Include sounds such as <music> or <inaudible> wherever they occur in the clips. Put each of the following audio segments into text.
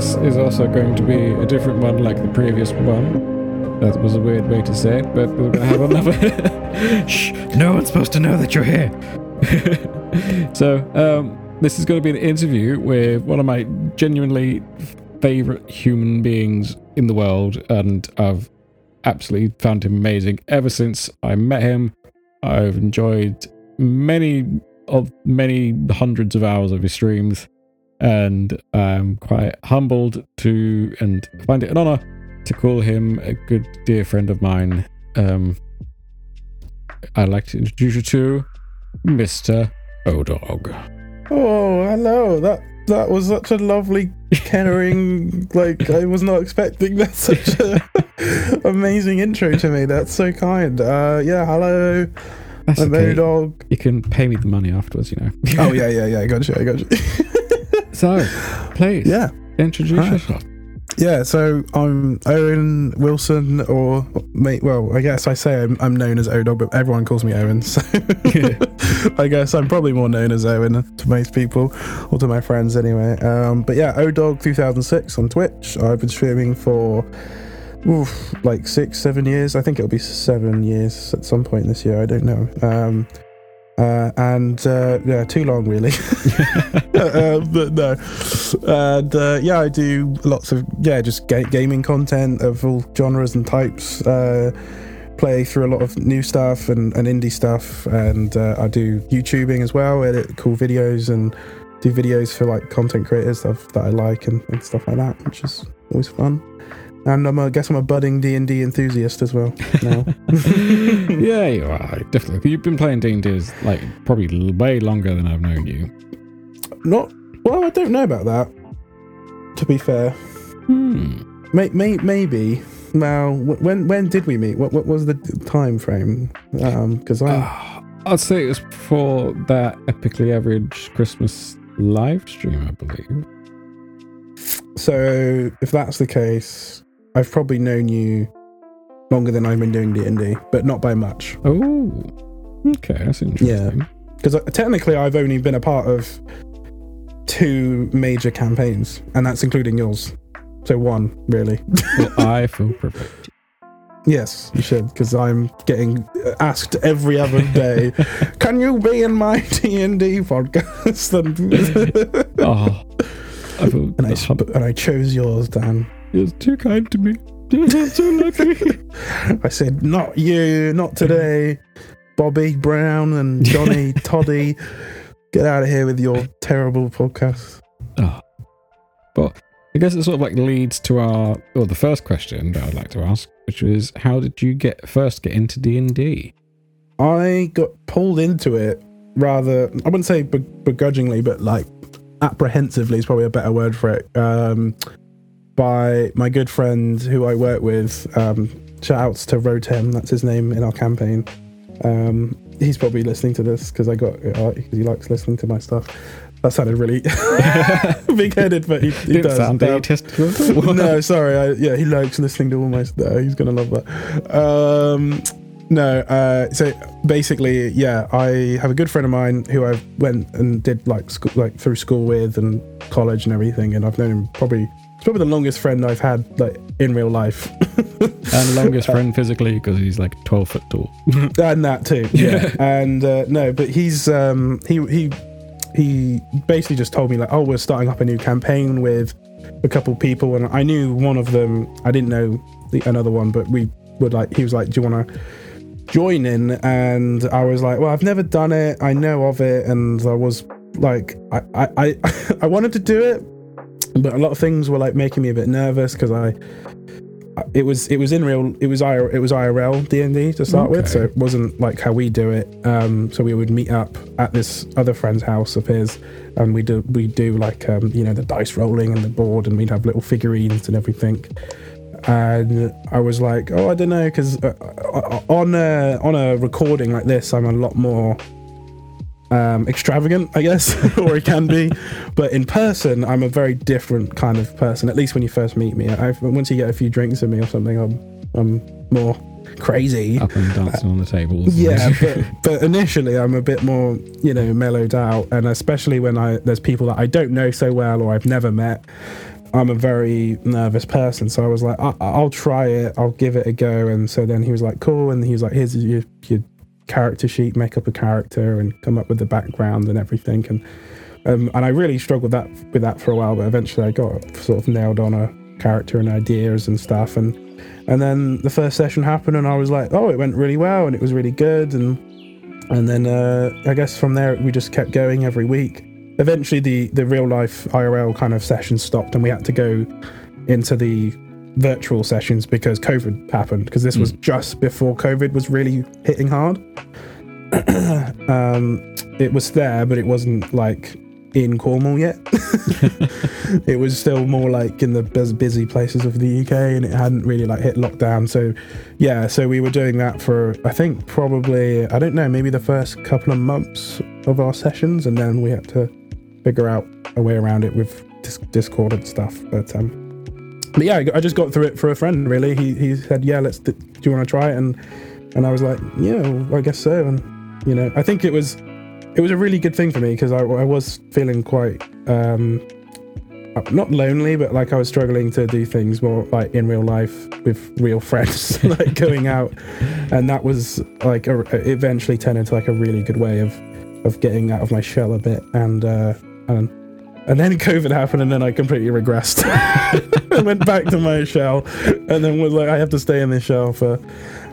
this is also going to be a different one like the previous one. That was a weird way to say it, but we're going to have another. <laughs> Shh! No one's supposed to know that you're here. <laughs> so, um, this is going to be an interview with one of my genuinely favorite human beings in the world, and I've absolutely found him amazing ever since I met him. I've enjoyed many of many hundreds of hours of his streams, and I'm quite humbled to and find it an honor to call him a good dear friend of mine. Um, I'd like to introduce you to Mr. Odogg. Oh, hello. That that was such a lovely, caring. <laughs> like I was not expecting that. Such a <laughs> amazing intro to me. That's so kind. Uh, yeah. Hello. That's I'm okay. Odogg. You can pay me the money afterwards, you know. Oh yeah, yeah, yeah. I got you. I got you. <laughs> so, please yeah. introduce Hi. yourself. Yeah, so I'm Owen Wilson, or mate. Well, I guess I say I'm, I'm known as Odogg, but everyone calls me Owen. So <laughs> I guess I'm probably more known as Owen to most people, or to my friends anyway. Um, but yeah, Odogg 2006 on Twitch. I've been streaming for oof, like six, seven years. I think it'll be seven years at some point this year. I don't know. Um, uh, and uh, yeah, too long really. <laughs> <laughs> uh, but no, and uh, yeah, I do lots of yeah, just ga- gaming content of all genres and types. Uh, play through a lot of new stuff and, and indie stuff, and uh, I do YouTubing as well. Edit cool videos and do videos for like content creators stuff that I like and, and stuff like that, which is always fun. And I'm a, I guess I'm a budding D and D enthusiast as well now. <laughs> <laughs> yeah, you are definitely. You've been playing D and D like probably way longer than I've known you. Not well, I don't know about that. To be fair, Hmm. may, may, maybe. Now, when when did we meet? What what was the time frame? Because I Ah, I'd say it was for that epically average Christmas live stream, I believe. so if that's the case, I've probably known you longer than I've been doing D and D, but not by much. Oh, okay, that's interesting. Yeah, Because uh, technically, I've only been a part of two major campaigns, and that's including yours. So one, really. Well, I feel privileged. Yes, you should, because I'm getting asked every other day, <laughs> "Can you be in my D and D podcast?" And, <laughs> Oh, I feel and I that's hum- sp- and I chose yours, Dan. You're too kind to me. <laughs> So lucky. <laughs> I said, "Not you, not today, Bobby Brown and Johnny <laughs> Toddy. Get out of here with your terrible podcast." Oh. But I guess it sort of like leads to our well, the first question that I'd like to ask, which was how did you get first get into D and D? I got pulled into it rather, I wouldn't say begrudgingly, but like apprehensively is probably a better word for it. Um, by my good friend who I work with. Um, shout outs to Rotem, that's his name in our campaign. Um, he's probably listening to this because I got uh, he likes listening to my stuff. That sounded really <laughs> big headed, but he, he does. sound Um, <laughs> no, sorry. I, yeah, he likes listening to all my stuff. He's gonna love that. Um, no, uh, so basically, yeah, I have a good friend of mine who I went and did like school, like through school with and college and everything, and I've known him probably. It's probably the longest friend I've had like in real life, <laughs> and longest friend physically because he's like twelve foot tall. <laughs> and that too. Yeah, and uh, no, but he's um, he he he basically just told me like, oh, we're starting up a new campaign with a couple people, and I knew one of them. I didn't know the another one, but we would like. He was like, do you want to join in? And I was like, well, I've never done it. I know of it, and I was like, I I I, <laughs> I wanted to do it, but a lot of things were like making me a bit nervous because I. It was it was in real it was IR, it was IRL D and D to start with, so it wasn't like how we do it. Um, so we would meet up at this other friend's house of his, and we do we do like um, you know the dice rolling and the board, and we'd have little figurines and everything. And I was like, oh, I don't know, because uh, uh, on a on a recording like this, I'm a lot more um, extravagant, I guess, <laughs> or it can be. But in person, I'm a very different kind of person. At least when you first meet me, I've, once you get a few drinks in me or something, I'm I'm more crazy. Up and dancing on the tables. <laughs> Yeah, but, but initially I'm a bit more, you know, mellowed out, and especially when I there's people that I don't know so well or I've never met. I'm a very nervous person, so I was like, I- I'll try it, I'll give it a go. And so then he was like, cool, and he was like, here's your, your character sheet, make up a character, and come up with the background and everything. And um, and I really struggled that with that for a while, but eventually I got sort of nailed on a character and ideas and stuff. And and then the first session happened, and I was like, oh, it went really well, and it was really good. And and then uh, I guess from there we just kept going every week. Eventually, the the real life IRL kind of session stopped, and we had to go into the virtual sessions because COVID happened. Because this was just before COVID was really hitting hard. <clears throat> um, it was there, but it wasn't like in Cornwall yet. <laughs> it was still more like in the busy places of the UK, and it hadn't really like hit lockdown. So, yeah, so we were doing that for I think probably I don't know maybe the first couple of months of our sessions, and then we had to figure out a way around it with Discord and stuff. But um, but yeah, I just got through it for a friend. Really, he he said, yeah, let's. Do you want to try it? And and I was like, yeah, well, I guess so. And you know, I think it was it was a really good thing for me because I, I was feeling quite um not lonely but like i was struggling to do things more like in real life with real friends <laughs> like going <laughs> out and that was like a, eventually turned into like a really good way of of getting out of my shell a bit and uh and and then covid happened and then i completely regressed <laughs> i went back to my shell and then was like i have to stay in this shell for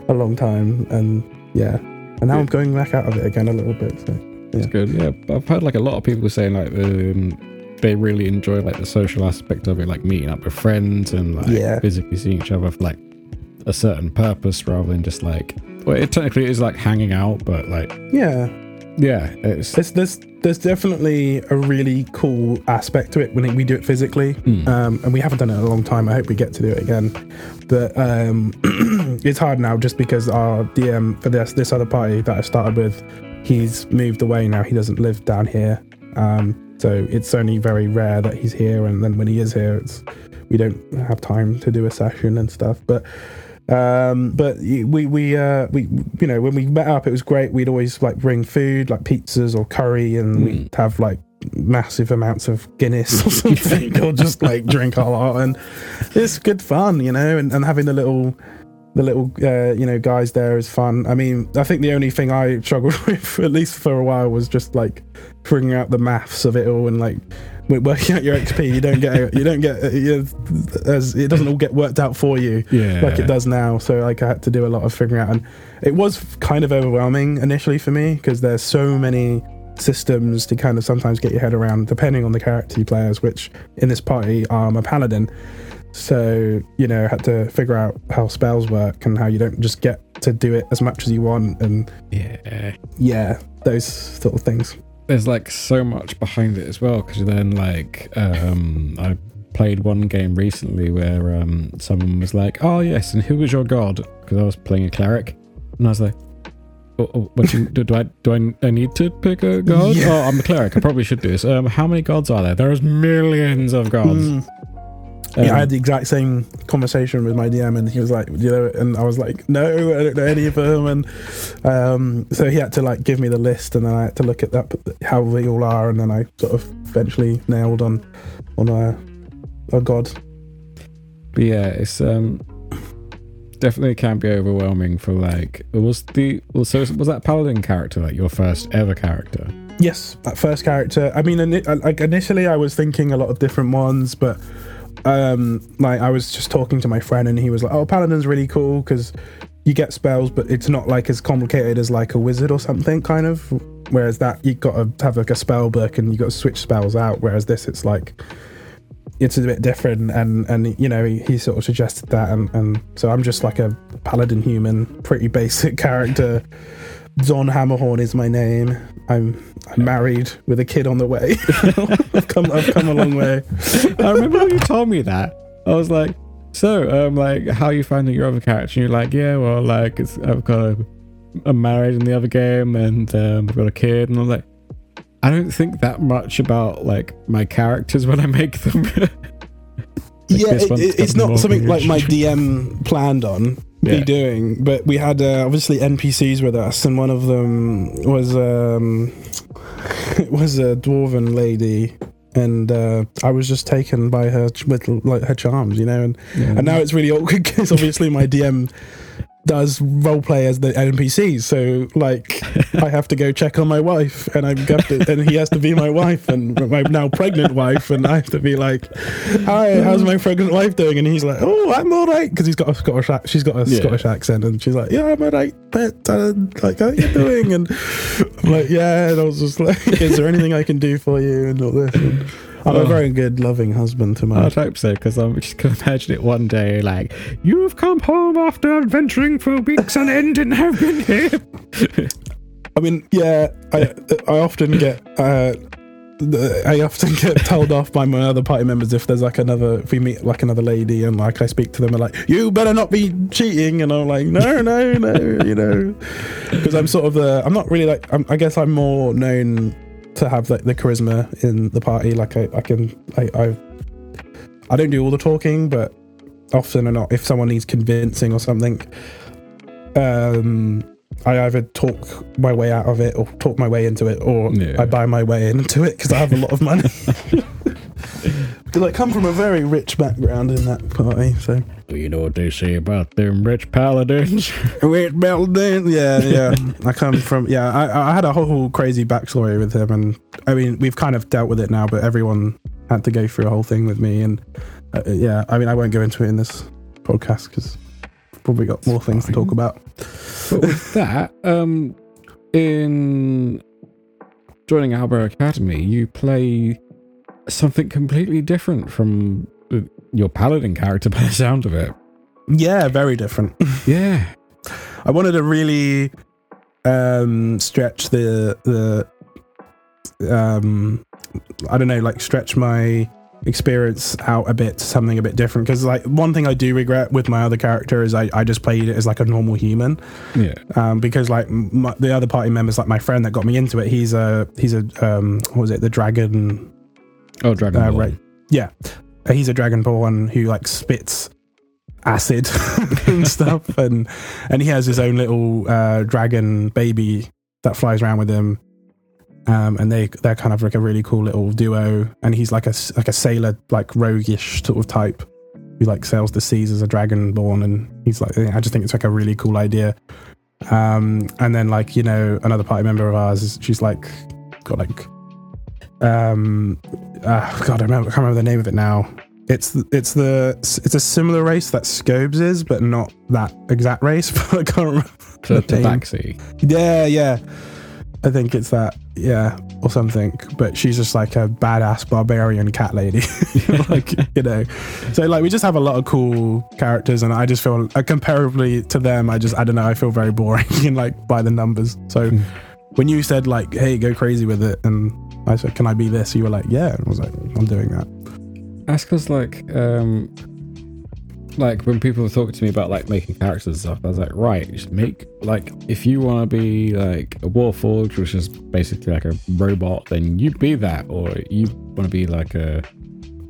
a long time and yeah and now i'm going back out of it again a little bit so It's good. Yeah, I've heard like a lot of people saying like um, they really enjoy like the social aspect of it, like meeting up with friends and like Yeah. physically seeing each other for like a certain purpose rather than just like. Well, it technically is like hanging out, but like yeah yeah, it's there's there's definitely a really cool aspect to it when we do it physically, um, and we haven't done it in a long time. I hope we get to do it again, but um, <clears throat> it's hard now just because our DM for this this other party that I started with, he's moved away now. He doesn't live down here, um, so it's only very rare that he's here. And then when he is here, it's we don't have time to do a session and stuff. But um but we we uh we you know when we met up it was great. We'd always like bring food like pizzas or curry and we'd have like massive amounts of guinness or <laughs> something <laughs> or just like drink a lot. And it's good fun you know and, and having the little the little uh, you know guys there is fun. I mean i think the only thing i struggled <laughs> with at least for a while was just like figuring out the maths of it all and like w- working out your xp you don't get you don't get uh, you as it doesn't all get worked out for you yeah, like it does now. So like I had to do a lot of figuring out, and it was kind of overwhelming initially for me because there's so many systems to kind of sometimes get your head around, depending on the character you play as. Which in this party, I'm a paladin, so you know I had to figure out how spells work and how you don't just get to do it as much as you want, and Yeah, yeah, those sort of things. There's like so much behind it as well because then like um I played one game recently where um someone was like, "Oh yes, and who was your god?" Because I was playing a cleric, and I was like. Oh, oh, what do, you, do, <laughs> do I do I, I need to pick a god? Yeah. Oh, I'm a cleric. I probably should do this. Um, how many gods are there? There's millions of gods. Mm. Um, yeah, I had the exact same conversation with my DM, and he was like, you know, and I was like, no, I don't know any of them, and um, so he had to like give me the list, and then I had to look at that how they all are, and then I sort of eventually nailed on on a a god. But yeah, it's um definitely can be overwhelming for like was the well, so was that paladin character like your first ever character? Yes, that first character. I mean, like initially, I was thinking a lot of different ones, but um, like I was just talking to my friend, and he was like, "Oh, paladin's really cool because you get spells, but it's not like as complicated as like a wizard or something, kind of. Whereas that you got to have like a spell book, and you got to switch spells out. Whereas this, it's like it's a bit different, and and you know he, he sort of suggested that, and and so I'm just like a paladin human, pretty basic <laughs> character. Don Hammerhorn is my name. I'm I'm married with a kid on the way. <laughs> I've come I've come a long way. I remember when you told me that. I was like, so um like how are you finding your other character? And you're like, yeah, well like it's I've got a I'm married in the other game and um, I've got a kid and I'm like I don't think that much about like my characters when I make them. <laughs> yeah, it, it- it's not something like my. DM planned on be Yeah. doing, but we had uh, obviously NPCs with us, and one of them was um <laughs> was a dwarven lady, and uh, I was just taken by her with like her charms, you know. And and now it's really awkward because obviously my DM does roleplay as the NPCs, so like <laughs> I have to go check on my wife, and I'm got to, and he has to be my wife, and my now pregnant wife, and I have to be like, "Hi, how's my pregnant wife doing?" And he's like, "Oh, I'm all right," because he's got a Scottish, she's got a Yeah. Scottish accent, and she's like, "Yeah, I'm all right, but uh, like, how you doing?" And I'm like, "Yeah," and I was just like, "Is there anything I can do for you?" And all this. And I'm a Oh. very good, loving husband to my I'd hope so, because I'm just going to imagine it one day like, You've come home after adventuring for weeks on end and have been <laughs> here. I mean, yeah, I I often get uh, I often get told off by my other party members if there's like another if we meet like another lady and like I speak to them and like you better not be cheating and I'm like no no no you know because I'm sort of the I'm not really like I'm, I guess I'm more known to have like the charisma in the party like I I can I I I don't do all the talking but often or not if someone needs convincing or something um I either talk my way out of it or talk my way into it, or Yeah. I buy my way into it because I have a lot of money. <laughs> <laughs> Because I come from a very rich background in that party, so you know what they say about them rich paladins? <laughs> rich background. Yeah, yeah. I come from yeah. I, I had a whole crazy backstory with him, and I mean we've kind of dealt with it now, but everyone had to go through a whole thing with me, and uh, yeah. I mean I won't go into it in this podcast because probably got more things to talk about. but with <laughs> that, um, in joining Owlbear Academy, you play something completely different from your paladin character <laughs> by the sound of it. Yeah, very different. <laughs> Yeah. I wanted to really um stretch the the um I don't know like stretch my experience out a bit to something a bit different because like one thing I do regret with my other character is I, I just played it as like a normal human Yeah. um because like my, the other party members like my friend that got me into it he's a he's a um what was it the dragon Oh, Dragon uh, right. Yeah. Uh, He's a dragonborn who like spits acid <laughs> and <laughs> stuff and and he has his own little uh dragon baby that flies around with him. Um and they they're kind of like a really cool little duo and he's like a like a sailor like roguish sort of type who like sails the seas as a dragonborn and he's like I just think it's like a really cool idea. Um and then like you know another party member of ours is she's like got like um uh, god i remember I can't remember the name of it now. It's it's the it's a similar race that scobes is but not that exact race <laughs> but i can't remember To, the. Tabaxi. yeah yeah. I think it's that yeah or something. But she's just like a badass barbarian cat lady. <laughs> <laughs> Like you know. So like we just have a lot of cool characters and i just feel uh, comparably to them i just i don't know i feel very boring and like by the numbers. So Hmm. when you said like hey go crazy with it and i said can i be this? You were like yeah. And i was like i'm doing that. That's because, like, um, like when people talk to me about like making characters and stuff, I was like, right, just make like if you want to be like a warforged, which is basically like a robot, then you be that, or you want to be like a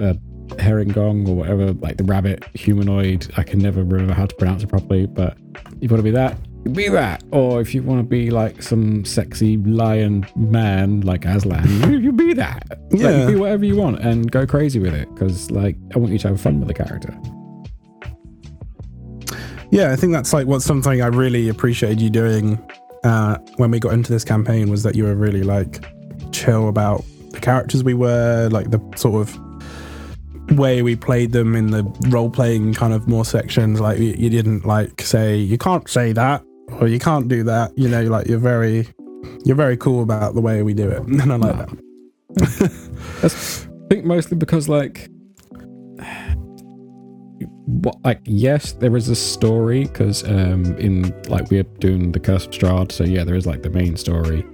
a harengon or whatever, like the rabbit humanoid. I can never remember how to pronounce it properly, but you want to be that, be that. Or if you want to be like some sexy lion man like Aslan, you, you be that. Like, Yeah. you be whatever you want and go crazy with it because like I want you to have fun with the character. yeah i think that's like what's something i really appreciated you doing uh when we got into this campaign was that you were really like chill about the characters we were like the sort of way we played them in the role playing kind of more sections like you, you didn't like say you can't say that or you can't do that. You know like you're very you're very cool about the way we do it. And i like Nah. that I think mostly because like what like yes there is a story because um in like we're doing the curse of strahd so yeah there is like the main story.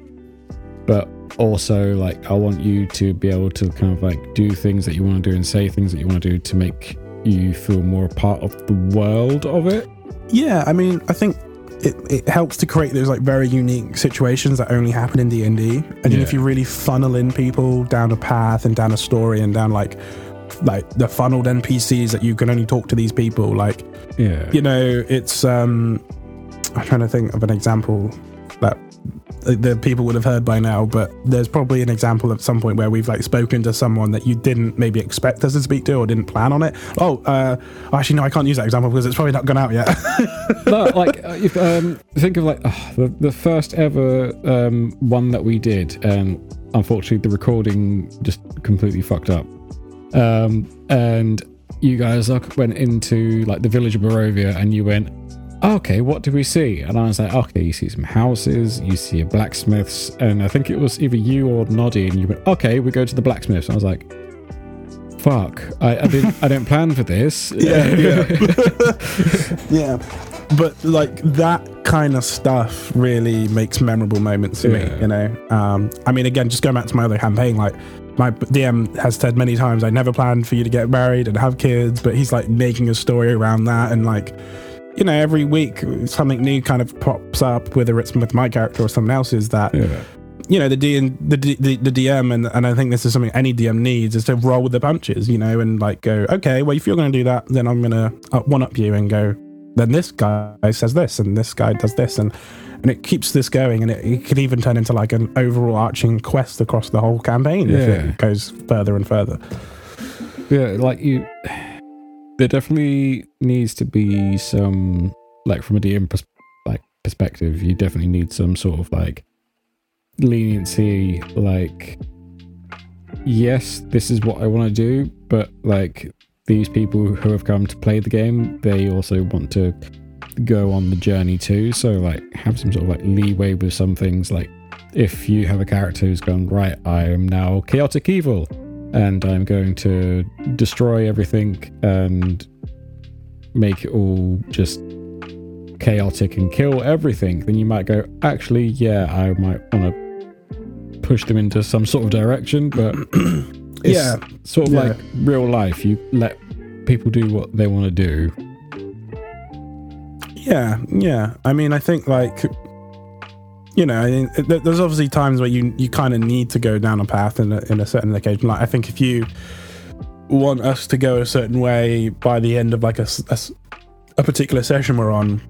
But also like i want you to be able to kind of like do things that you want to do and say things that you want to do to make you feel more a part of the world of it. Yeah, I mean, I think it, it helps to create those like very unique situations that only happen in D and D. And Yeah. if you really funnel in people down a path and down a story and down like like the funneled NPCs that you can only talk to these people, like yeah you know, it's um, I'm trying to think of an example the people would have heard by now, but there's probably an example at some point where we've like spoken to someone that you didn't maybe expect us to speak to or didn't plan on it. Oh, uh, actually, no, I can't use that example because it's probably not gone out yet. <laughs> no, like uh, if, um, think of like the the first ever um, one that we did, and unfortunately the recording just completely fucked up. Um, and you guys like, went into like the village of Barovia, and you went, okay, what do we see? And I was like, okay, you see some houses, you see a blacksmith's, and I think it was either you or Noddy, and you went, okay, we go to the blacksmith's. And I was like, fuck, I, I didn't, I didn't plan for this. <laughs> yeah, yeah, <laughs> yeah. But like that kind of stuff really makes memorable moments for Yeah. me. You know, um, I mean, again, just going back to my other campaign, like. My DM has said many times, I never planned for you to get married and have kids, but he's like making a story around that. And like, you know, every week something new kind of pops up, whether it's with my character or someone else's, that Yeah. you know the D the, D- the the DM and and I think this is something any DM needs is to roll with the punches, you know, and like go okay, well if you're going to do that, then I'm going to uh, one up you and go. Then this guy says this, and this guy does this, and and it keeps this going, and it, it could even turn into like an overall arching quest across the whole campaign if it goes further and further. Yeah, like you, there definitely needs to be some, like from a DM pers- like perspective, you definitely need some sort of like leniency. Like, yes, this is what I want to do, but like these people who have come to play the game, they also want to go on the journey too. So like, have some sort of like leeway with some things. Like, if you have a character who's gone right, I am now chaotic evil and I'm going to destroy everything and make it all just chaotic and kill everything, then you might go, actually, yeah, I might want to push them into some sort of direction, but <clears throat> it's Yeah. sort of Yeah. like real life. You let people do what they want to do. Yeah, yeah. I mean, I think like you know, I mean, there's obviously times where you you kind of need to go down a path in a, in a certain occasion. Like I think if you want us to go a certain way by the end of like a a particular session we're on,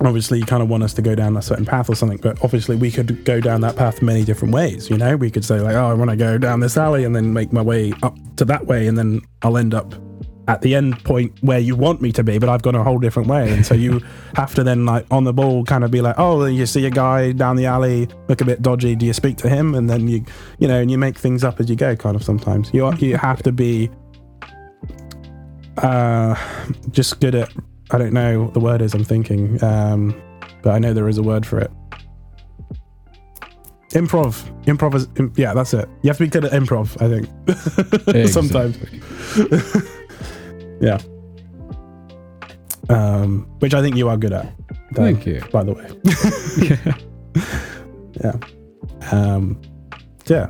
obviously you kind of want us to go down a certain path or something. But obviously we could go down that path many different ways. You know, we could say like, oh, I want to go down this alley and then make my way up to that way, and then I'll end up at the end point where you want me to be, but I've gone a whole different way. And so you <laughs> have to then like on the ball kind of be like, oh, you see a guy down the alley, look a bit dodgy. Do you speak to him? And then you, you know, and you make things up as you go. Kind of sometimes you are- you have to be, uh, just good at. I don't know what the word is. I'm thinking, um, but I know there is a word for it. Improv, improv is yeah, that's it. You have to be good at improv. I think <laughs> sometimes. <laughs> Yeah. Um, which I think you are good at. though, Thank you. By the way. <laughs> yeah. Um, yeah.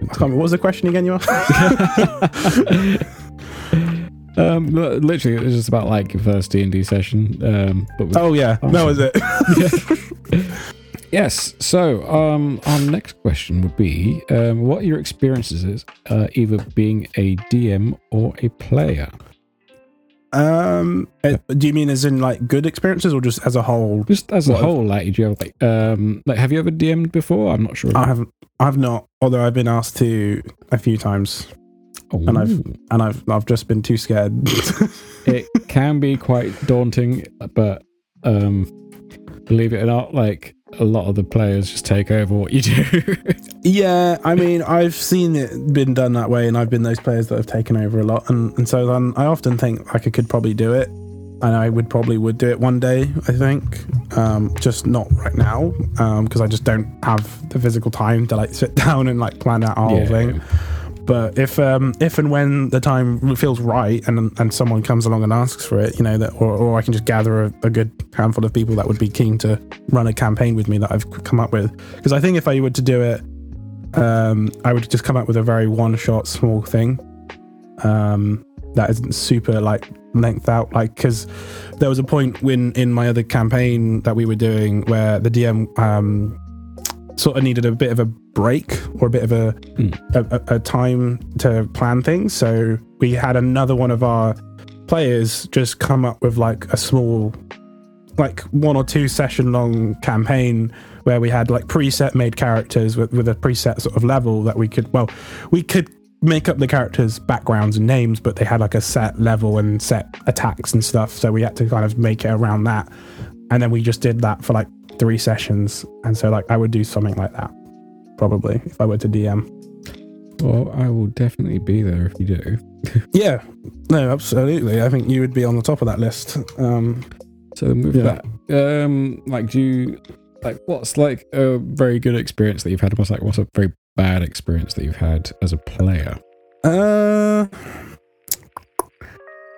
Can't remember, what was the question again you asked? <laughs> um, literally, it was just about like your first D and D session. Um, but oh yeah, that was it. <laughs> Yes. So, um, our next question would be, um, what are your experiences is uh, either being a DM or a player? um, do you mean as in like good experiences or just as a whole? Just as a whole, like, do you have like, um, like, have you ever DM'd before? I'm not sure. I haven't. I've not. Although I've been asked to a few times, and I've- and I've I've just been too scared. <laughs> it can be quite daunting, but um, believe it or not, like a lot of the players just take over what you do. <laughs> Yeah, I mean, I've seen it been done that way, and I've been those players that have taken over a lot, and, and so then I often think like I could probably do it, and I would probably would do it one day. I think, um, just not right now, because I just don't have the physical time to like sit <laughs> down and like plan out a whole Yeah. thing. But if um, if and when the time feels right, and and someone comes along and asks for it, you know that, or, or I can just gather a, a good handful of people that would be keen to run a campaign with me that I've come up with. Because I think if I were to do it um, I would just come up with a very one shot small thing um, that isn't super like length out. Like, because there was a point when in my other campaign that we were doing where the DM um, sort of needed a bit of a break or a bit of a, hmm. a, a, a time to plan things. So we had another one of our players just come up with like a small like one or two session long campaign where we had like preset made characters with, with a preset sort of level that we could well we could make up the characters backgrounds and names but they had like a set level and set attacks and stuff. So we had to kind of make it around that and then we just did that for like three sessions and so like i would do something like that probably if i were to dm Well, I will definitely be there if you do. <laughs> yeah no absolutely i think you would be on the top of that list um So with Yeah. that, um, like, do you like what's like a very good experience that you've had? What's like what's a very bad experience that you've had as a player? Uh,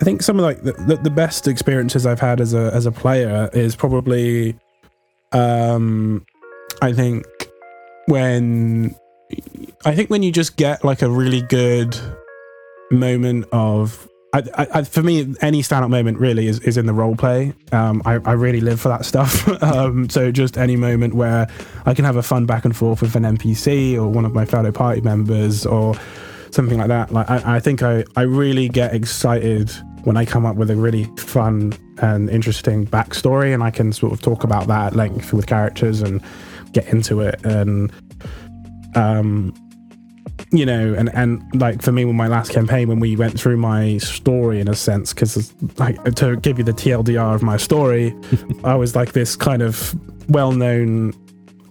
I think some of like the, the, the best experiences I've had as a as a player is probably, um, I think when I think when you just get like a really good moment of. I, I, for me, any stand-up moment really is, is in the role play. Um, I, I really live for that stuff. <laughs> um, so just any moment where I can have a fun back and forth with an NPC or one of my fellow party members or something like that. Like I, I think I, I really get excited when I come up with a really fun and interesting backstory and I can sort of talk about that at length with characters and get into it and um you know and and like for me with my last campaign when we went through my story in a sense because like to give you the tldr of my story <laughs> i was like this kind of well-known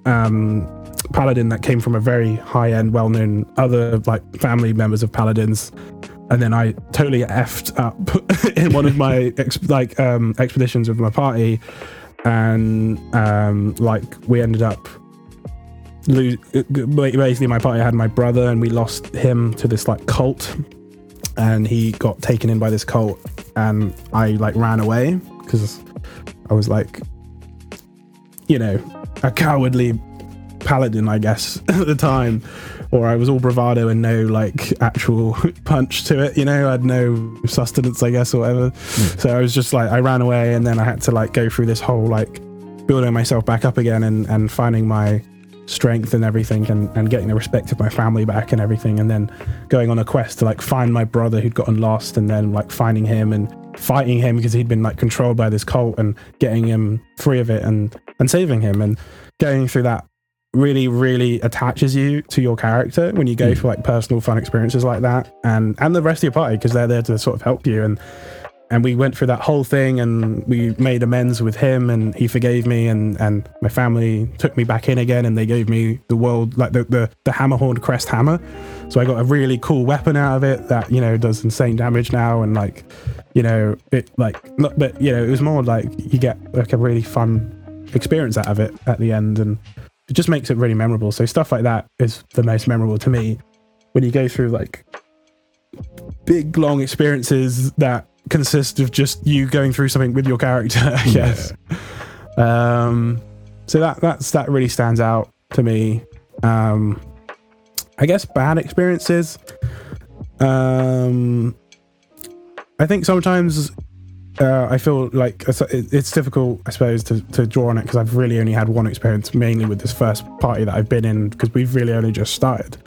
um paladin that came from a very high-end well-known other like family members of paladins and then i totally effed up <laughs> in one of my <laughs> ex- like um expeditions with my party. And um like we ended up lose basically my party had my brother and we lost him to this like cult. And he got taken in by this cult and i like ran away because i was like you know a cowardly paladin i guess <laughs> at the time or i was all bravado and no like actual <laughs> punch to it you know? I had no sustenance i guess or whatever. Hmm. So i was just like i ran away and then i had to like go through this whole like building myself back up again and and finding my strength and everything and, and getting the respect of my family back and everything and then going on a quest to like find my brother who'd gotten lost and then like finding him and fighting him because he'd been like controlled by this cult and getting him free of it and and saving him and going through that really really attaches you to your character when you go Mm. for like personal fun experiences like that and and the rest of your party because they're there to sort of help you and and we went through that whole thing and we made amends with him and he forgave me and and my family took me back in again and they gave me the world like the the, the hammerhorn crest hammer so i got a really cool weapon out of it that you know does insane damage now and like you know it like not but you know it was more like you get like a really fun experience out of it at the end and it just makes it really memorable. So stuff like that is the most memorable to me. When you go through like big long experiences that consist of just you going through something with your character <laughs> i guess. Um so that that's that really stands out to me. Um i guess bad experiences. Um i think sometimes uh, I feel like it's, it's difficult, I suppose, to, to draw on it because I've really only had one experience, mainly with this first party that I've been in, because we've really only just started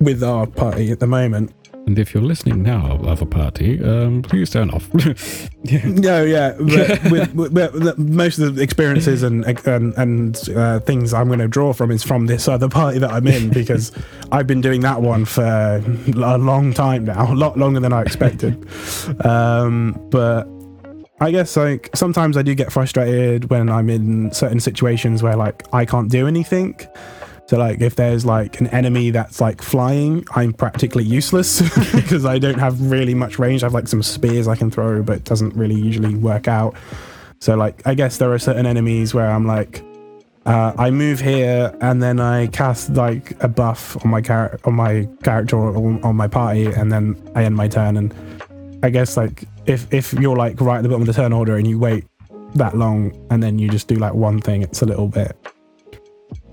with our party at the moment. And if you're listening now, other party, um, please turn off. <laughs> yeah. No, yeah, but with, with, with most of the experiences and and, and uh, things I'm going to draw from is from this other party that I'm in because <laughs> I've been doing that one for a long time now, a lot longer than I expected. um, but I guess like sometimes I do get frustrated when I'm in certain situations where like I can't do anything. So like if there's like an enemy that's like flying, I'm practically useless <laughs> because I don't have really much range. I have like some spears I can throw, but it doesn't really usually work out. So like I guess there are certain enemies where I'm like uh, I move here and then I cast like a buff on my char- on my character or on, my party and then I end my turn and I guess like if if you're like right at the bottom of the turn order and you wait that long and then you just do like one thing, it's a little bit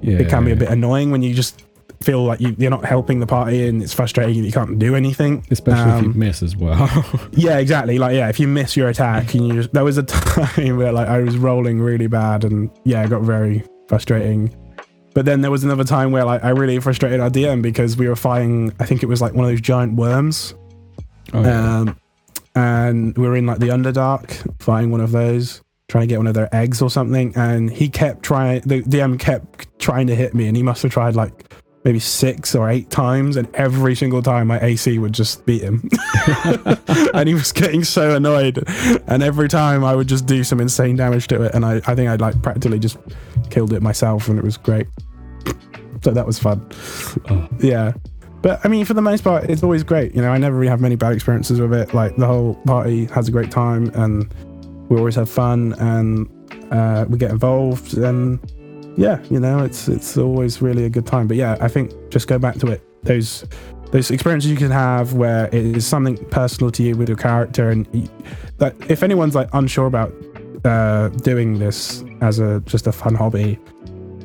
yeah. it can be a bit annoying when you just feel like you, you're not helping the party and it's frustrating that you can't do anything. Especially if you Um, miss as well. <laughs> Yeah, exactly. Like, yeah, if you miss your attack and you just, there was a <laughs> time where like I was rolling really bad and yeah, it got very frustrating. But then there was another time where like I really frustrated our DM because we were fighting, I think it was like one of those giant worms. oh, yeah. Um, and we were in like the Underdark fighting one of those. Trying to get one of their eggs or something, and he kept trying. The DM kept trying to hit me, and he must have tried like maybe six or eight times, and every single time my AC would just beat him, <laughs> and he was getting so annoyed. And every time I would just do some insane damage to it, and I, I think I'd like practically just killed it myself, and it was great. So that was fun. Oh. Yeah. But I mean, for the most part, it's always great. You know, I never really have many bad experiences with it. Like the whole party has a great time, and we always have fun, and uh, we get involved, and yeah, you know, it's it's always really a good time. But yeah, I think just go back to it. Those those experiences you can have where it is something personal to you with your character, and that if anyone's like unsure about uh, doing this as a just a fun hobby,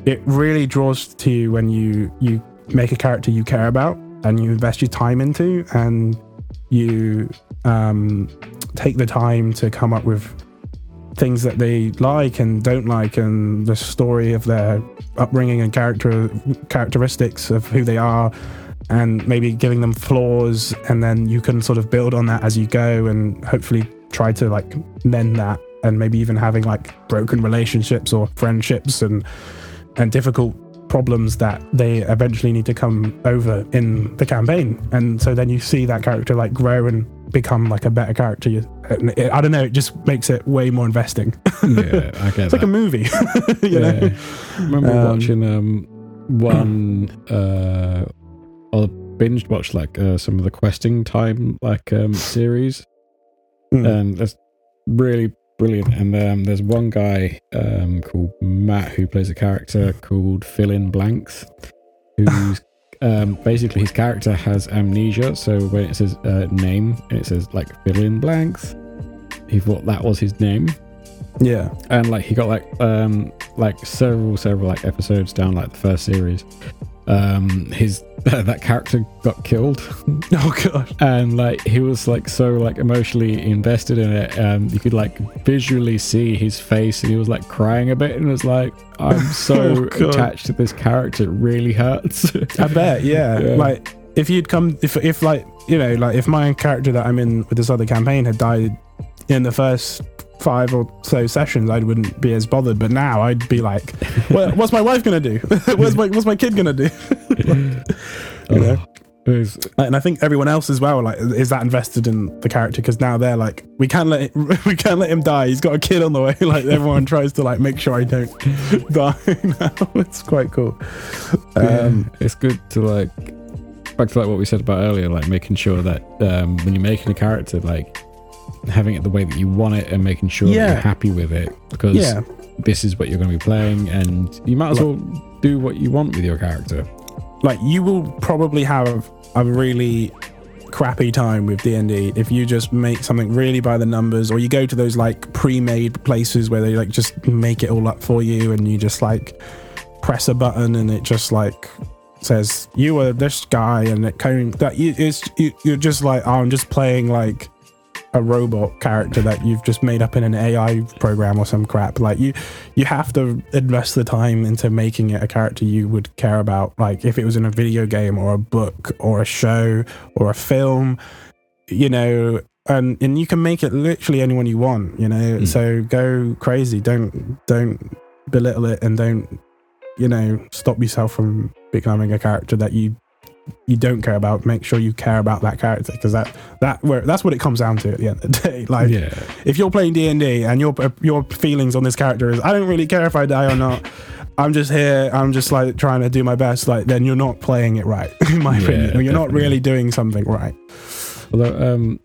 it really draws to you when you you make a character you care about and you invest your time into and you um, take the time to come up with things that they like and don't like and the story of their upbringing and character characteristics of who they are and maybe giving them flaws and then you can sort of build on that as you go and hopefully try to like mend that and maybe even having like broken relationships or friendships and and difficult problems that they eventually need to come over in the campaign. And so then you see that character like grow and become like a better character it, i don't know it just makes it way more investing. <laughs> Yeah, I get it's like a movie <laughs> you know? Yeah. I remember Um, watching um one uh I binged watched like uh, some of the questing time like um series? Mm. and that's really brilliant. And um there's one guy um called Matt who plays a character called Fill in Blanks who's um basically his character has amnesia so when it says uh, name it says like fill in blanks. He thought that was his name. Yeah. And like he got like um like several several like episodes down like the first series um his <laughs> that character got killed <laughs> oh gosh and like he was like so like emotionally invested in it um you could like visually see his face and he was like crying a bit and it was like i'm <laughs> so Oh, attached to this character it really hurts I bet, yeah. Yeah. Like if you'd come, if if like you know, like if my character that I'm in with this other campaign had died in the first five or so sessions, I wouldn't be as bothered. But now I'd be like, well, what's my wife gonna do? <laughs> what's my what's my kid gonna do? <laughs> You know? Oh, was- And I think everyone else as well, like, is that invested in the character because now they're like, we can't let it, <laughs> we can't let him die. He's got a kid on the way. Like everyone tries to like make sure I don't die. now it's quite cool. Um, yeah, it's good to like back to like what we said about earlier like making sure that um when you're making a character like having it the way that you want it and making sure that Yeah. you're happy with it because yeah. this is what you're going to be playing and you might as well do what you want with your character like you will probably have a really crappy time with D&D if you just make something really by the numbers or you go to those like pre-made places where they like just make it all up for you and you just like press a button and it just like says you are this guy and it came that you it's you, you're just like oh, I'm just playing like a robot character that you've just made up in an AI program or some crap. Like you, you have to invest the time into making it a character you would care about. Like if it was in a video game or a book or a show or a film, you know, and and you can make it literally anyone you want. You know, Mm. so go crazy. Don't don't belittle it and don't you know stop yourself from becoming a character that you you don't care about make sure you care about that character because that that where that's what it comes down to at the end of the <laughs> day. Like yeah. if you're playing d&d and your your feelings on this character is i don't really care if i die or not. I'm just here. I'm just like trying to do my best like then you're not playing it right <laughs> in my Yeah, opinion. You're not really doing something right. Although um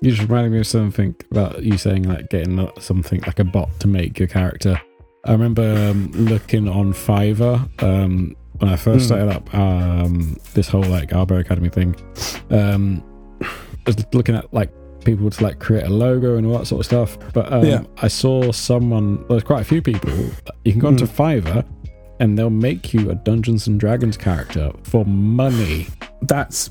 you just reminded me of something about you saying like getting something like a bot to make your character. I remember um, looking on fiverr um when i first Hmm. started up um this whole like Owlbear academy thing um just looking at like people to like create a logo and all that sort of stuff. But um, Yeah. i saw someone there's quite a few people. You can go onto fiverr and they'll make you a dungeons and dragons character for money. That's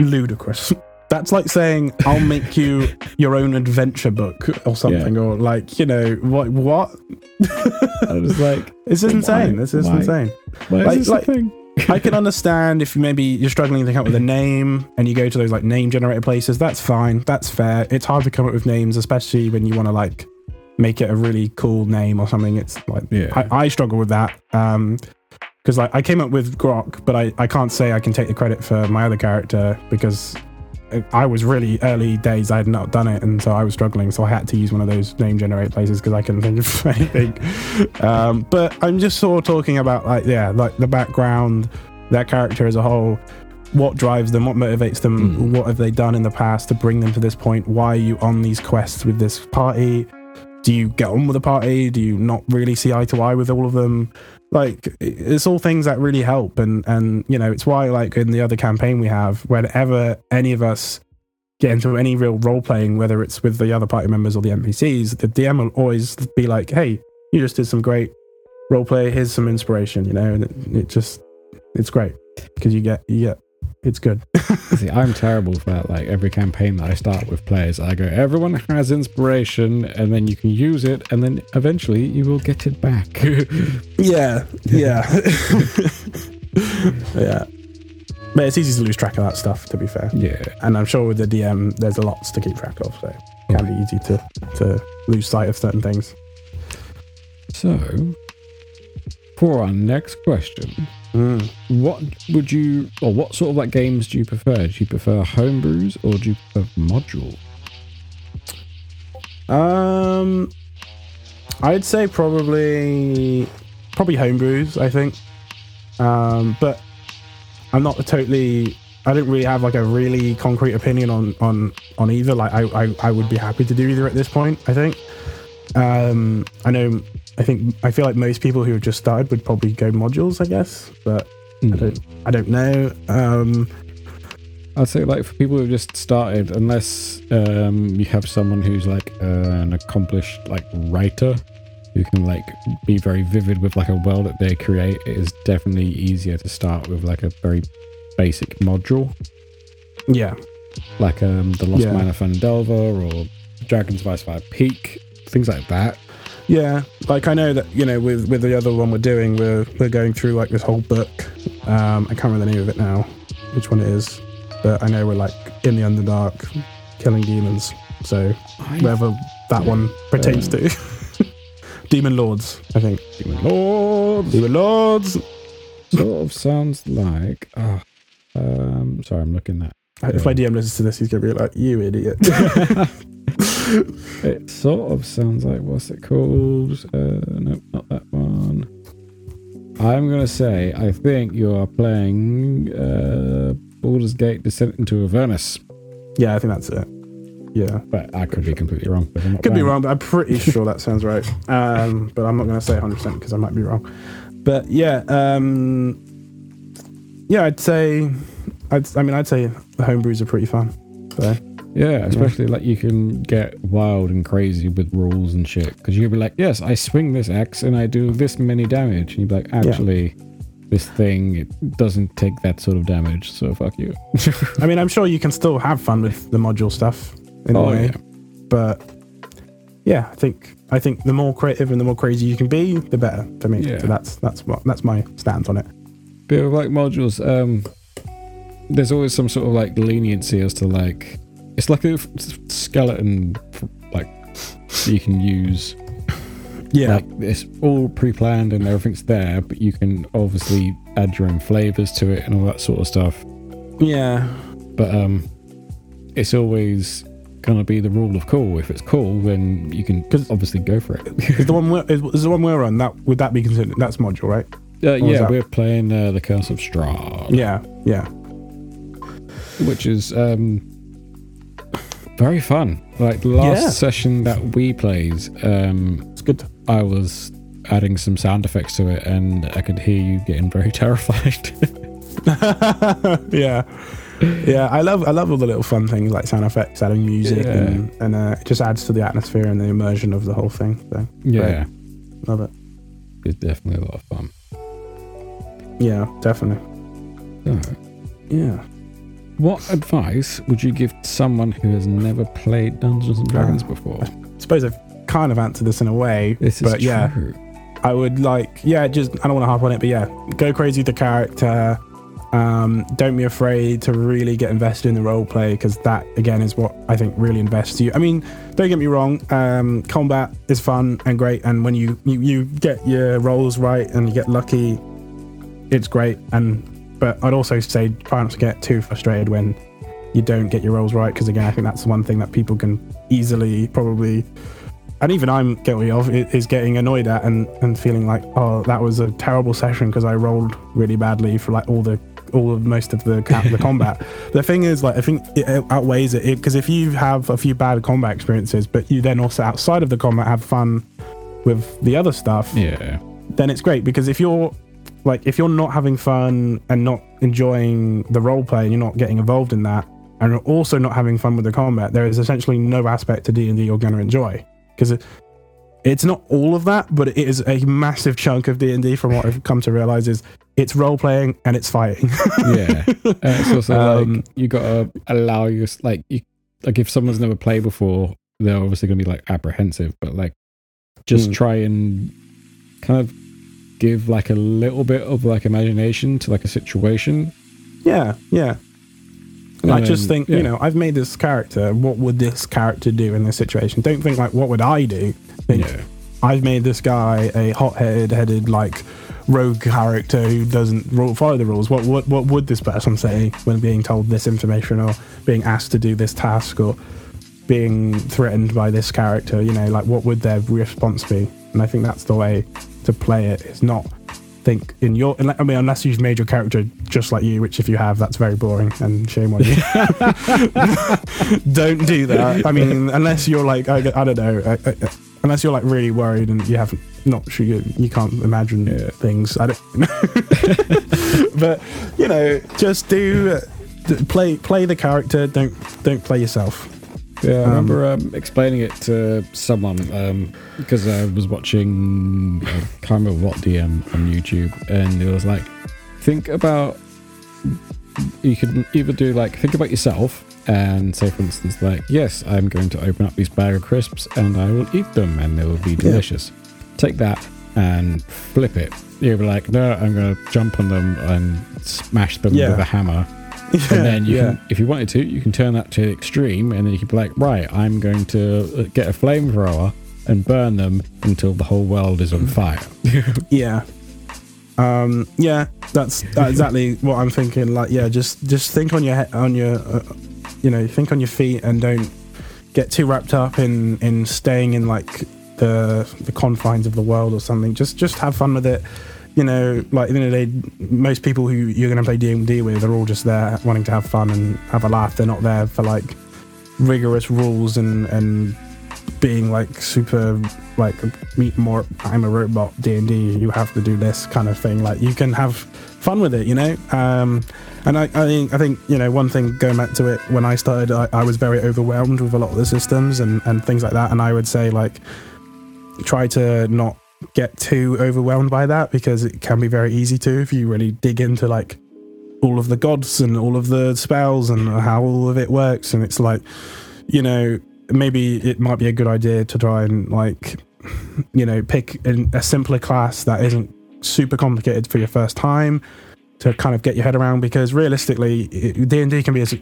ludicrous that's like saying i'll make you your own adventure book or something or like you know what what i <laughs> was like this is insane this is Why? insane why Like- is this like- thing I can understand if maybe you're struggling to come up with a name and you go to those like name generator places. That's fine. That's fair. It's hard to come up with names, especially when you want to like make it a really cool name or something. It's like Yeah. I, I struggle with that. Um, because like I came up with Grok, but I, I can't say I can take the credit for my other character because I- was really early days. I had not done it, and so I was struggling. So I had to use one of those name generate places because I couldn't think of <laughs> anything. um, but I'm just sort of talking about like yeah, like the background, that character as a whole, what drives them, what motivates them, Mm. what have they done in the past to bring them to this point? Why are you on these quests with this party? Do you get on with the party? Do you not really see eye to eye with all of them? like it's all things that really help and and you know it's why like in the other campaign we have whenever any of us get into any real role playing whether it's with the other party members or the npcs the dm will always be like hey you just did some great role play here's some inspiration you know and it, it just it's great because you get you get it's good <laughs> See, I'm terrible for that. Like every campaign that I start with players, I go, everyone has inspiration, and then you can use it, and then eventually you will get it back. <laughs> yeah yeah <laughs> yeah but it's easy to lose track of that stuff to be fair yeah. and I'm sure with the DM, there's a lots to keep track of, so it can be easy to to lose sight of certain things. So, for our next question, what would you, or what sort of like games do you prefer? Do you prefer homebrews or do you prefer module? Um, I'd say probably probably homebrews. I think, um, but I'm not totally. I don't really have like a really concrete opinion on on on either. Like I I, I would be happy to do either at this point. I think. Um, I know. I think I feel like most people who have just started would probably go modules. I guess, but I don't. I don't know. Um, I'd say like for people who've just started, unless um, you have someone who's like uh, an accomplished like writer who can like be very vivid with like a world that they create, it is definitely easier to start with like a very basic module, yeah. like um, the Lost Yeah. Mine of Phandelver or Dragon of Icespire Peak, things like that. Yeah, like I know that you know with with the other one we're doing, we're we're going through like this whole book. Um, I can't remember the name of it now, which one it is, but I know we're like in the Underdark, killing demons. So wherever that one pertains to, <laughs> demon lords, I think. Demon Lords Demon lords. sort of sounds like. ah, um, sorry, I'm looking that. If my DM listens to this, he's gonna be like, "You idiot." <laughs> <laughs> It sort of sounds like what's it called? Uh, nope, not that one. I'm gonna say I think you are playing uh, Baldur's Gate Descent into Avernus, yeah, I think that's it. Yeah, but I could be completely wrong. 'cause I'm not could be wrong, but I'm pretty <laughs> sure that sounds right. Um, but I'm not gonna say 100 percent because I might be wrong. But yeah, um, yeah, I'd say, I'd, I mean, I'd say the homebrews are pretty fun. So Yeah, especially like you can get wild and crazy with rules and shit because you'll be like, yes, I swing this axe and I do this many damage, and you'd be like, actually. This thing it doesn't take that sort of damage, so fuck you. <laughs> I mean, I'm sure you can still have fun with the module stuff in a Oh, way, yeah. but yeah, I think I think the more creative and the more crazy you can be, the better for me. Yeah. So that's that's what that's my stance on it. But with like modules, um, there's always some sort of like leniency as to like it's like a skeleton like you can use. Yeah, Like it's all pre-planned and everything's there, but you can obviously add your own flavors to it and all that sort of stuff. yeah, But um, it's always gonna be the rule of cool. If it's cool, then you can 'Cause- obviously go for it. <laughs> is the one we're, is, is the one we're on that would that be considered that's module right? Uh, yeah, we're playing uh, the Curse of Strahd. Yeah, yeah, which is um very fun. Like the last Yeah. session that we played, um, it's good. I was adding some sound effects to it, and I could hear you getting very <laughs> terrified. <laughs> yeah. Yeah, I love I love all the little fun things like sound effects, adding music, Yeah. and, and uh, it just adds to the atmosphere and the immersion of the whole thing. So yeah, love it. it's definitely a lot of fun. Yeah, definitely. So, Yeah. What advice would you give someone who has never played Dungeons and Dragons Ah. before? I suppose I've kind of answered this in a way, This is but yeah, true. I would like, yeah, just I don't want to harp on it, but yeah, go crazy with the character. Um, don't be afraid to really get invested in the role play because that again is what I think really invests you. I mean, don't get me wrong, um, combat is fun and great, and when you, you you get your rolls right and you get lucky, it's great. And but I'd also say try not to get too frustrated when you don't get your rolls right because again, I think that's one thing that people can easily probably and even I'm guilty of is getting annoyed at and, and feeling like, oh, that was a terrible session because I rolled really badly for like all the all of most of the the combat. <laughs> The thing is, like, I think it outweighs it because if you have a few bad combat experiences, but you then also outside of the combat have fun with the other stuff, yeah, then it's great because if you're like if you're not having fun and not enjoying the role play and you're not getting involved in that and you're also not having fun with the combat, there is essentially no aspect to D and D you're going to enjoy because it, it's not all of that, but it is a massive chunk of D and D. From what I've come to realize, is it's role playing and it's fighting. yeah, <laughs> and it's also um, like you got to allow your like you like if someone's never played before, they're obviously going to be like apprehensive, but like just mm. try and kind of give like a little bit of like imagination to like a situation. Yeah, yeah. I just think, yeah. you know, I've made this character. What would this character do in this situation? Don't think like, what would I do? Think, yeah. I've made this guy a hot-headed, headed like rogue character who doesn't follow the rules. What what what would this person say when being told this information or being asked to do this task or being threatened by this character? You know, like what would their response be? And I think that's the way to play it. It's not think in your I mean unless you've made your character just like you which if you have that's very boring and shame on you <laughs> don't do that I mean unless you're like I, I don't know I, I, unless you're like really worried and you haven't not sure you, you can't imagine yeah. things I don't know <laughs> but you know just do uh, play play the character don't don't play yourself yeah, I um, remember um, explaining it to someone because um, I was watching, I can't remember what DM on YouTube, and it was like, think about, you could either do like, think about yourself and say, for instance, like, yes, I'm going to open up these bag of crisps and I will eat them and they will be delicious. Yeah. Take that and flip it. You'll be like, no, I'm going to jump on them and smash them yeah. with a hammer yeah, and then you yeah. can, if you wanted to, you can turn that to extreme, and then you can be like, right, I'm going to uh, get a flamethrower and burn them until the whole world is on fire. <laughs> yeah. Um, yeah, that's, that's exactly <laughs> what I'm thinking. Like, yeah, just just think on your head, on your, uh, you know, think on your feet, and don't get too wrapped up in in staying in like the the confines of the world or something. Just just have fun with it you know, like at the end of the day, most people who you're going to play D&D with are all just there wanting to have fun and have a laugh. They're not there for like rigorous rules and and being like super like meet more. I'm a robot D&D. You have to do this kind of thing. Like you can have fun with it, you know. Um, and I, I think I think you know one thing going back to it when I started, I, I was very overwhelmed with a lot of the systems and and things like that. And I would say like try to not get too overwhelmed by that because it can be very easy to if you really dig into like all of the gods and all of the spells and how all of it works and it's like you know maybe it might be a good idea to try and like you know pick a simpler class that isn't super complicated for your first time to kind of get your head around because realistically D&D can be as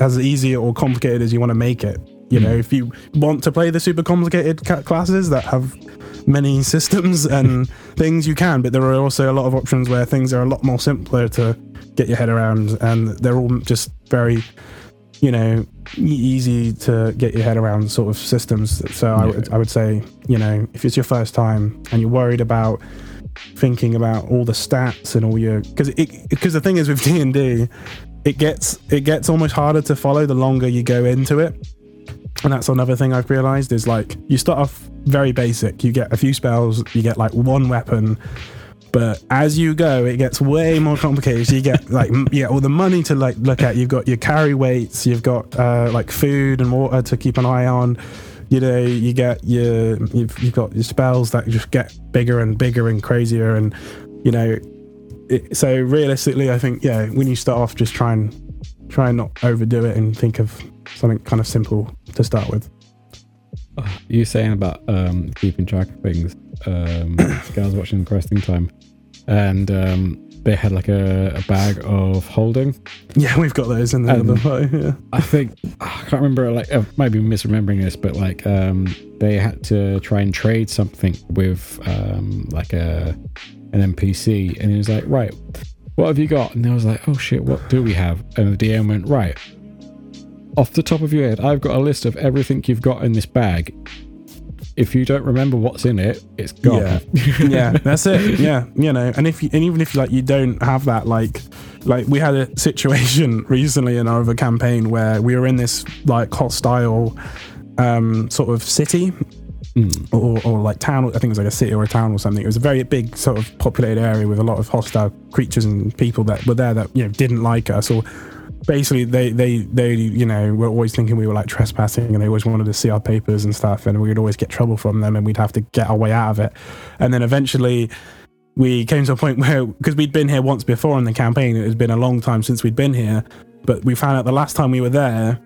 as easy or complicated as you want to make it you know, hmm. if you want to play the super complicated classes that have many systems and <laughs> things, you can. But there are also a lot of options where things are a lot more simpler to get your head around, and they're all just very, you know, easy to get your head around sort of systems. So yeah. I would I would say, you know, if it's your first time and you're worried about thinking about all the stats and all your because it because the thing is with D and D, it gets it gets almost harder to follow the longer you go into it and that's another thing I've realized is like you start off very basic. You get a few spells, you get like one weapon, but as you go, it gets way more complicated. So you get like yeah, all the money to like look at. You've got your carry weights, you've got uh, like food and water to keep an eye on. You know, you get your you've, you've got your spells that just get bigger and bigger and crazier, and you know. It, so realistically, I think yeah, when you start off, just try and try and not overdo it and think of something kind of simple to start with. you saying about um, keeping track of things. Um, <coughs> I was watching Questing Time, and um, they had like a, a bag of holding. Yeah, we've got those in the other party. Yeah. I think I can't remember. Like, I might be misremembering this, but like, um, they had to try and trade something with um, like a an NPC, and he was like, "Right, what have you got?" And I was like, "Oh shit, what do we have?" And the DM went, "Right, off the top of your head, I've got a list of everything you've got in this bag. If you don't remember what's in it, it's gone." Yeah. <laughs> yeah, that's it. Yeah, you know, and if you, and even if like you don't have that, like, like we had a situation <laughs> recently in our other campaign where we were in this like hostile, um, sort of city. Or, or like town, I think it was like a city or a town or something. It was a very big sort of populated area with a lot of hostile creatures and people that were there that you know didn't like us or basically they they they you know were always thinking we were like trespassing and they always wanted to see our papers and stuff and we would always get trouble from them and we'd have to get our way out of it. And then eventually we came to a point <laughs> where because we'd been here once before in the campaign it had been a long time since we'd been here but we found out the last time we were there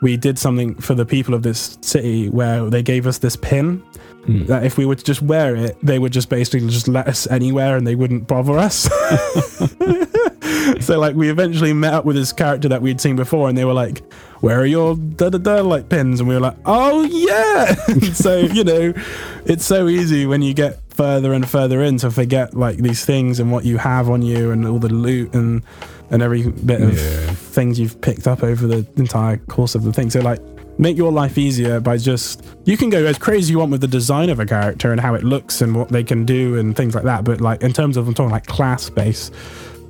we did something for the people of this city where they gave us this pin hmm. that if we were to just wear it they would just basically just let us anywhere and they wouldn't bother us <laughs> <laughs> <laughs> so like we eventually met up with this character that we'd seen before and they were like where are your da da da like pins? And we were like oh yeah. <laughs> So you know it's so easy when you get further and further in to forget like these things and what you have on you and all the loot and and every bit of Yeah. things you've picked up over the entire course of the thing. So like make your life easier by just you can go as crazy as you want with the design of a character and how it looks and what they can do and things like that but like in terms of i'm talking like class space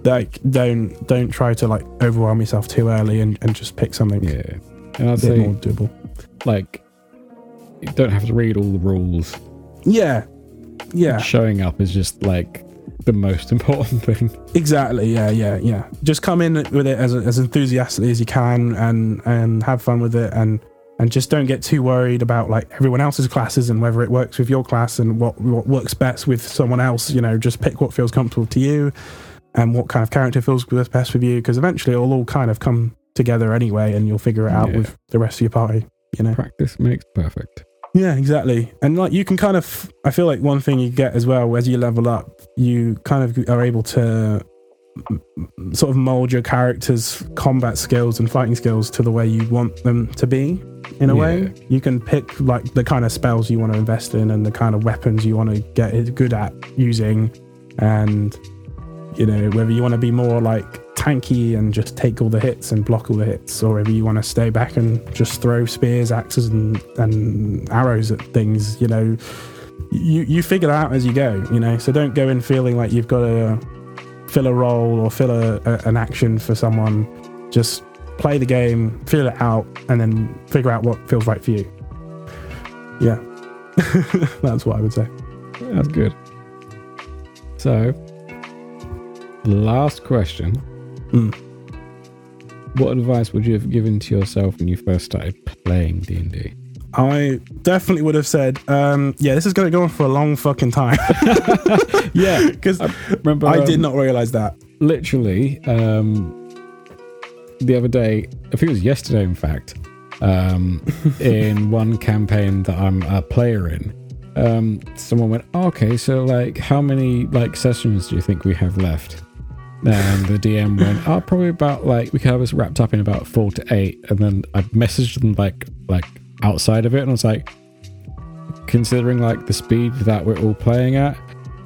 like don't don't try to like overwhelm yourself too early and, and just pick something Yeah, and a I'd bit say more doable. like you don't have to read all the rules. yeah. Yeah. Showing up is just like the most <laughs> important thing. exactly. Yeah yeah yeah. Just come in with it as, as enthusiastically as you can and and have fun with it and and just don't get too worried about like everyone else's classes and whether it works with your class and what what works best with someone else. You know just pick what feels comfortable to you and what kind of character feels best with you because eventually it'll all kind of come together anyway and you'll figure it out Yeah. with the rest of your party you know Practice makes perfect. Yeah, exactly. And like you can kind of, I feel like one thing you get as well as you level up, you kind of are able to sort of mold your character's combat skills and fighting skills to the way you want them to be. In a Yeah. way, you can pick like the kind of spells you want to invest in and the kind of weapons you want to get good at using, and you know whether you want to be more like tanky and just take all the hits and block all the hits, or whether you want to stay back and just throw spears, axes, and and arrows at things. You know, you you figure it out as you go. You know, so don't go in feeling like you've got to fill a role or fill a, a an action for someone. Just play the game, feel it out, and then figure out what feels right for you. Yeah, <laughs> that's what I would say. That's good. So, last question. Mm. What advice would you have given to yourself when you first started playing D&D? I definitely would have said, um, yeah, this is going to go on for a long fucking time. <laughs> <laughs> Yeah, Because I remember I did um, not realize that. literally um, the other day, I think it was yesterday, in fact, um, <laughs> in one campaign that I'm a player in, um, someone went, oh, "Okay, so like, how many like sessions do you think we have left?" And the DM went, "Oh, probably about like we can have this wrapped up in about four to eight. And then I messaged them like like outside of it, and I was like, considering like the speed that we're all playing at.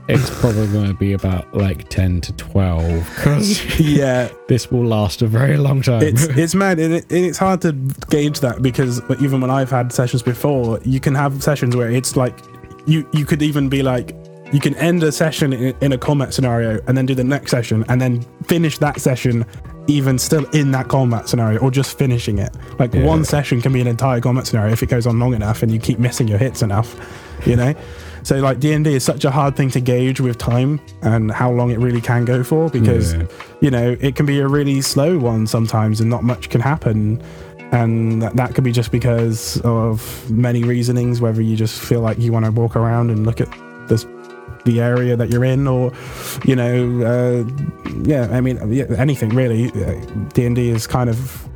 It's probably going to be about like 10 to 12 because <laughs> yeah, this will last a very long time. it's <laughs> it's mad and, it, and it's hard to gauge that because even when I've had sessions before, you can have sessions where it's like you you could even be like you can end a session in, in a combat scenario and then do the next session and then finish that session even still in that combat scenario or just finishing it. Like Yeah. one session can be an entire combat scenario if it goes on long enough and you keep missing your hits enough, you know. So like D and D is such a hard thing to gauge with time and how long it really can go for because Yeah. you know it can be a really slow one sometimes and not much can happen and that, that could be just because of many reasonings whether you just feel like you want to walk around and look at the area that you're in or you know uh, yeah i mean yeah, anything really d&d is kind of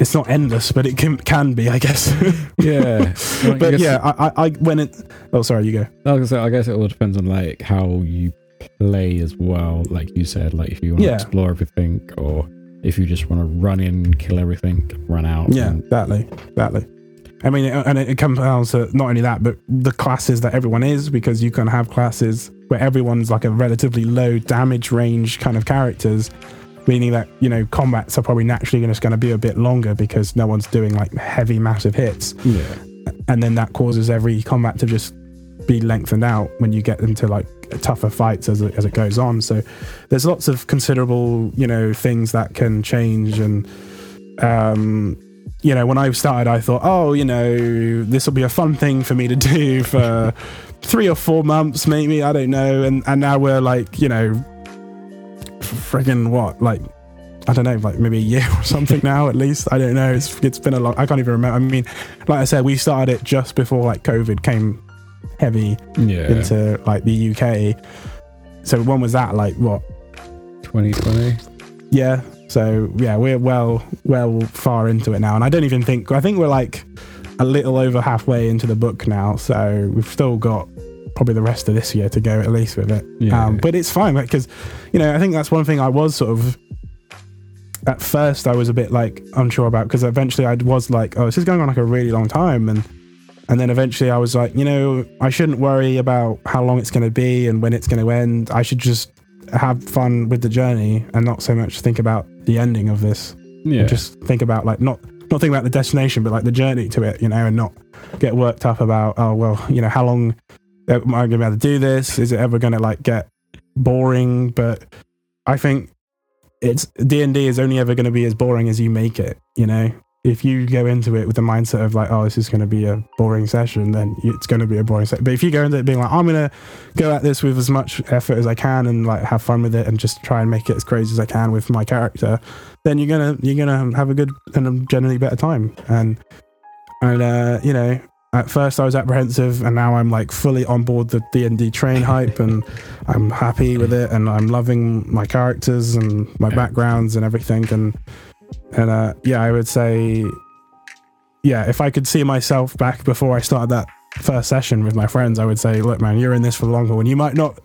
it's not endless but it can can be i guess <laughs> yeah. <laughs> Well, I but guess- yeah I, I i when it oh sorry you go I was gonna say, I guess it all depends on like how you play as well, like you said, like if you want Yeah. to explore everything or if you just want to run in, kill everything, run out. Yeah, and- exactly, exactly. I mean, and it it comes down to not only that, but the classes that everyone is, because you can have classes where everyone's like a relatively low damage range kind of characters, meaning that you know combats are probably naturally just going to be a bit longer because no one's doing like heavy, massive hits, yeah. and then that causes every combat to just be lengthened out when you get into like tougher fights as it, as it goes on. So there's lots of considerable, you know, things that can change and um you know, when I started, I thought, oh, you know, this will be a fun thing for me to do <laughs> for three or four months, maybe. I don't know. And and now we're like, you know, friggin' what, like, I don't know, like maybe a year or something <laughs> now at least. I don't know. It's it's been a long. I can't even remember. I mean, like I said, we started it just before like COVID came heavy Yeah. into like the UK. So when was that? Like what? 2020. Yeah. So yeah, we're well well far into it now, and I don't even think I think we're like a little over halfway into the book now. So we've still got probably the rest of this year to go at least with it. Yeah. Um, but it's fine because you know I think that's one thing I was sort of at first I was a bit like unsure about because eventually I was like, oh, this is going on like a really long time, and and then eventually I was like, you know, I shouldn't worry about how long it's going to be and when it's going to end. I should just have fun with the journey and not so much think about the ending of this. yeah. Just think about like not not think about the destination, but like the journey to it, you know, and not get worked up about oh well, you know, how long am I going to be able to do this? Is it ever going to like get boring? But I think it's D and D is only ever going to be as boring as you make it. You know, if you go into it with the mindset of like, oh, this is going to be a boring session, then it's going to be a boring session. But if you go into it being like, I'm going to go at this with as much effort as I can and like have fun with it and just try and make it as crazy as I can with my character, then you're gonna you're gonna have a good and a generally better time. And and uh, you know, at first I was apprehensive, and now I'm like fully on board the D and D train <laughs> hype, and I'm happy with it, and I'm loving my characters and my backgrounds and everything. And and uh, yeah, I would say, yeah, if I could see myself back before I started that first session with my friends, I would say, look, man, you're in this for the long haul, and you might not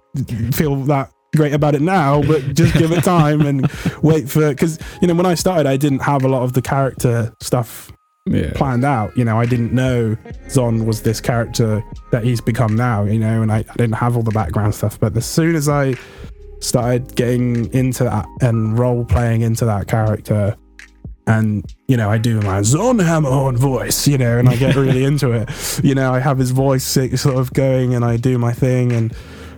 feel that great about it now, but just give it time and <laughs> wait for because you know when I started, I didn't have a lot of the character stuff yeah. planned out. You know, I didn't know Zon was this character that he's become now. You know, and I, I didn't have all the background stuff. But as soon as I started getting into that and role playing into that character. And you know, I do my Zon Hammerhorn voice, you know, and I get really into it. <laughs> You know, I have his voice sort of going, and I do my thing, and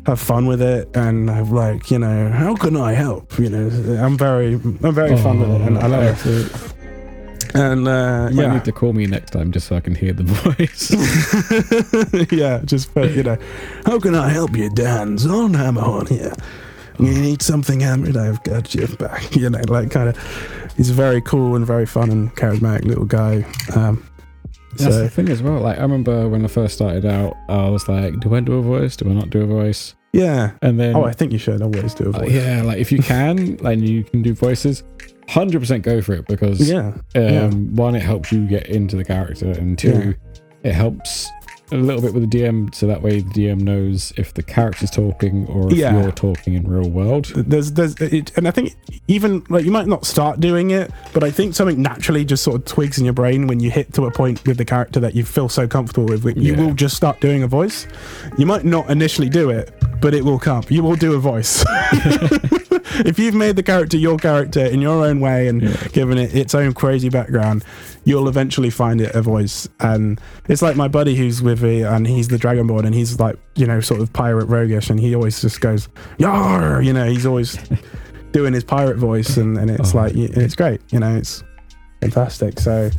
have fun with it. And I'm like you know how can I help? You know I'm very I'm very fun with it and I love it. And uh, You might yeah. need to call me next time just so I can hear the <laughs> voice. <laughs> yeah just put you know how can I help you Dan? Zon Hammerhorn here. You need something hammered I've got your back you know like kind of he's very cool and very fun and charismatic little guy um That's so the thing as well. Like I remember when I first started out, I was like, "Do I do a voice? Do I not do a voice?" yeah And then, oh I think you should always do a uh, voice yeah, like if you can, like you can do voices, hundred percent go for it because yeah um, yeah. one, it helps you get into the character, and two, it helps a little bit with the DM, so that way the DM knows if the character's talking or if Yeah. you're talking in real world. there's there's it, and I think even like you might not start doing it, but I think something naturally just sort of twigs in your brain when you hit to a point with the character that you feel so comfortable with. You Yeah. will just start doing a voice. You might not initially do it, but it will come. You will do a voice. <laughs> if you've made the character your character in your own way and Yeah. given it its own crazy background, you'll eventually find it a voice. And it's like my buddy who's with me, and he's the Dragonborn, and he's like, you know, sort of pirate roguish, and he always just goes, Yar! You know, he's always doing his pirate voice, and, and it's Oh. like, it's great, you know, it's fantastic. So,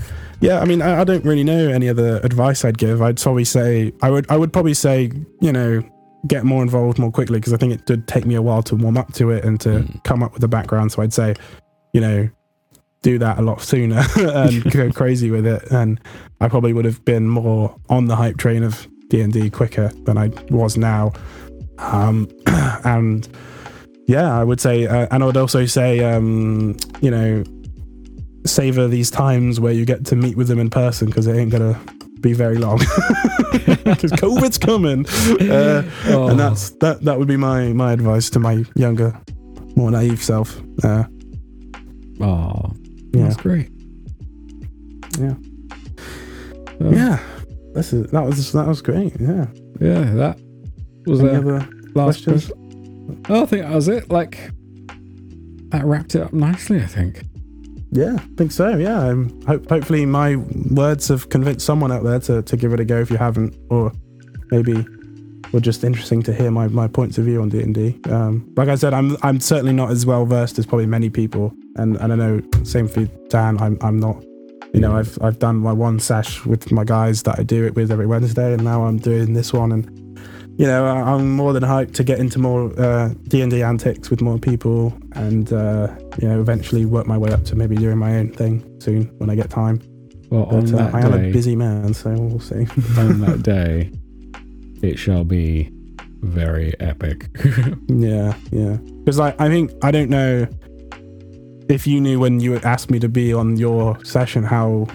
yeah, I mean, I, I don't really know any other advice I'd give. I'd probably say, I would, I would probably say, you know, get more involved more quickly because I think it did take me a while to warm up to it and to Mm. come up with a background. So I'd say, you know, do that a lot sooner <laughs> and <laughs> go crazy with it. And I probably would have been more on the hype train of D and D quicker than I was now. Um, <clears throat> and yeah, I would say, uh, and I would also say, um, you know, savor these times where you get to meet with them in person because it ain't gonna be very long. <laughs> <laughs> because COVID's coming. Uh, Oh. And that's that. That would be my my advice to my younger, more naive self. Uh, Oh, yeah, that's great. Yeah. Um, yeah. This is that was that was great. Yeah. yeah. That was Any other last question. Oh, I think that was it. Like that wrapped it up nicely. I think. Yeah, I think so. Yeah, hope, hopefully my words have convinced someone out there to, to give it a go if you haven't, or maybe were just interesting to hear my, my points of view on D and D. Um, like I said, I'm I'm certainly not as well versed as probably many people, and, and I know same for Dan. I'm I'm not. You know, I've I've done my one sesh with my guys that I do it with every Wednesday, and now I'm doing this one, and you know, I'm more than hyped to get into more D and D antics with more people, and uh, you know, eventually work my way up to maybe doing my own thing soon when I get time. Well, on But uh, that I am a busy man, so we'll see. <laughs> on that <laughs> day, it shall be very epic. <laughs> yeah, yeah. Because I, I think I don't know if you knew when you asked me to be on your session how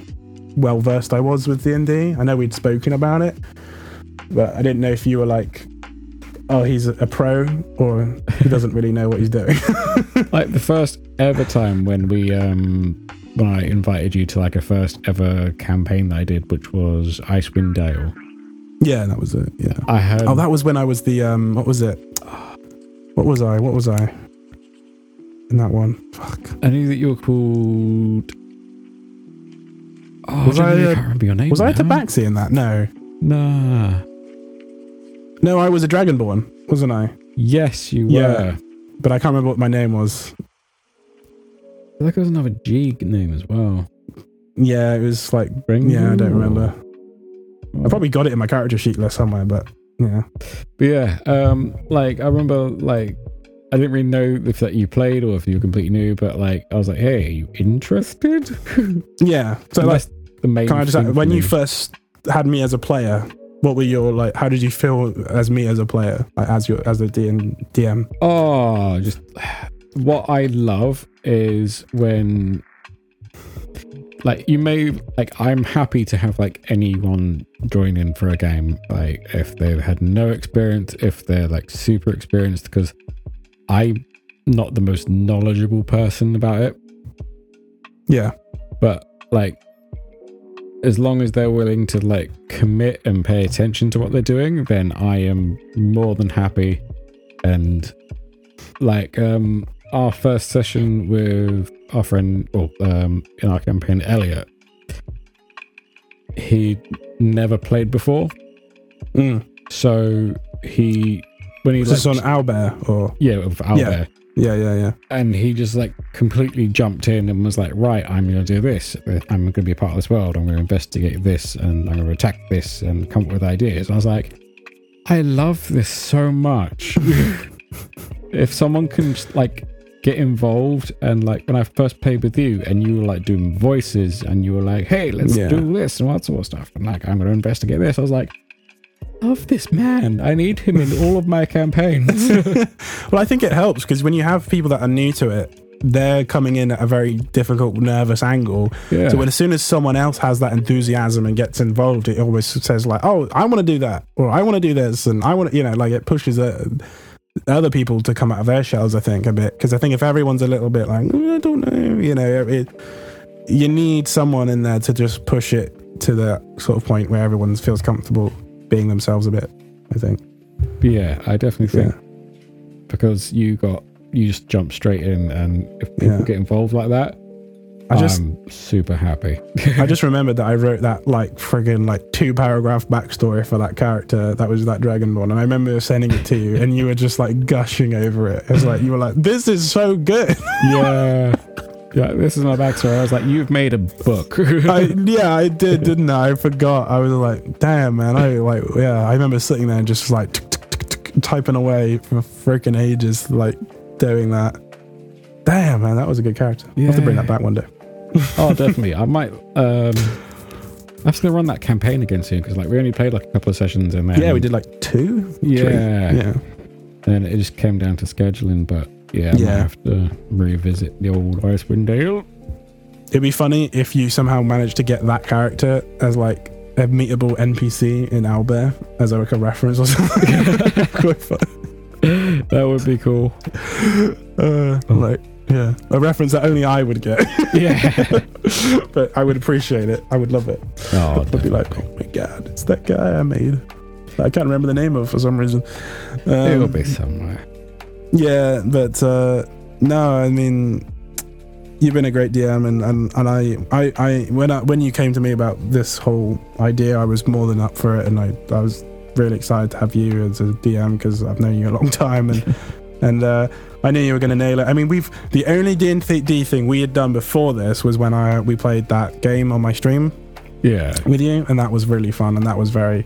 well versed I was with D and D. I know we'd spoken about it, but I didn't know if you were like, oh, he's a, pro, or he doesn't really know what he's doing. <laughs> like the first ever time when we um when I invited you to like a first ever campaign that I did, which was Icewind Dale. yeah, that was it. Yeah. I heard. Oh, that was when I was the um. What was it? What was I? What was I? In that one. Fuck. I knew that you were called. Oh, Was I, I, can't remember your name. Was I a now. Tabaxi in that? No. Nah. No, I was a Dragonborn, wasn't I? Yes, you were. Yeah. But I can't remember what my name was. I think there was another G name as well. Yeah, it was like. Bring Yeah, I don't remember. I probably got it in my character sheet list somewhere, but yeah. But yeah, um, like I remember, like I didn't really know if that you played or if you were completely new, but like I was like, "Hey, are you interested?" <laughs> Yeah. So, like, that's the main. can I just when you first had me as a player, what were your like? How did you feel as me as a player, like as your as a DM? DM? Oh, just what I love is when like you may like I'm happy to have like anyone join in for a game like if they've had no experience if they're like super experienced because I'm not the most knowledgeable person about it Yeah. but like as long as they're willing to like commit and pay attention to what they're doing then i am more than happy and like um our first session with our friend or um in our campaign elliot he never played before Mm. so he when he Was this like, on Owlbear or? yeah with Owlbear, Yeah, yeah, yeah. Yeah. And he just like completely jumped in and was like, "Right, I'm going to do this. I'm going to be a part of this world. I'm going to investigate this, and I'm going to attack this, and come up with ideas." And I was like, "I love this so much. <laughs> if someone can just, like get involved, and like when I first played with you, and you were like doing voices, and you were like, "Hey, let's Yeah. do this and all that sort of stuff," and like I'm going to investigate this. I was like. Love this man. I need him in all of my campaigns. <laughs> <laughs> Well, I think it helps because when you have people that are new to it, they're coming in at a very difficult, nervous angle. yeah. So when as soon as someone else has that enthusiasm and gets involved, it always says like, "Oh, I want to do that," or "I want to do this," and I want to, you know, like it pushes uh, other people to come out of their shells. I think a bit because I think if everyone's a little bit like, "Mm, "I don't know," you know, it, you need someone in there to just push it to that sort of point where everyone feels comfortable being themselves a bit. I think. Yeah, I definitely Yeah. think because you got you just jump straight in, and if people Yeah. get involved like that, I just I'm super happy. I just <laughs> remembered that I wrote that like friggin' like two paragraph backstory for that character that was that Dragonborn, and I remember sending it to you, and you were just like gushing over it. It was like you were like, "This is so good." yeah, <laughs> yeah. This is my backstory. I was like, you've made a book. <laughs> I, <laughs> yeah, I did, didn't I? I forgot. I was like, "Damn, man!" I like, yeah, I remember sitting there and just like tick, tick, tick, tick, typing away for freaking ages, like doing that. Damn, man, that was a good character. I have to bring that back one day. <laughs> oh, definitely. I might. um I'm just gonna run that campaign again soon because like we only played like a couple of sessions in there. Yeah, we did like two. three. Yeah, yeah. and it just came down to scheduling. But yeah, I might have to revisit the old Icewind Dale. It'd be funny if you somehow managed to get that character as like a meetable NPC in Owlbear as like a reference or something. <laughs> That would be cool. Uh, Oh. Like, yeah, a reference that only I would get, Yeah. <laughs> but I would appreciate it. I would love it. Oh, I'd be like, oh my god, it's that guy I made. I can't remember the name of for some reason. Um, it'll be somewhere. Yeah, but uh, no, I mean, you've been a great DM, and, and, and I, I, I when I, when you came to me about this whole idea, I was more than up for it, and I, I was really excited to have you as a DM because I've known you a long <laughs> time, and and uh, I knew you were going to nail it. I mean, we've the only D and D thing we had done before this was when I we played that game on my stream Yeah. with you, and that was really fun, and that was very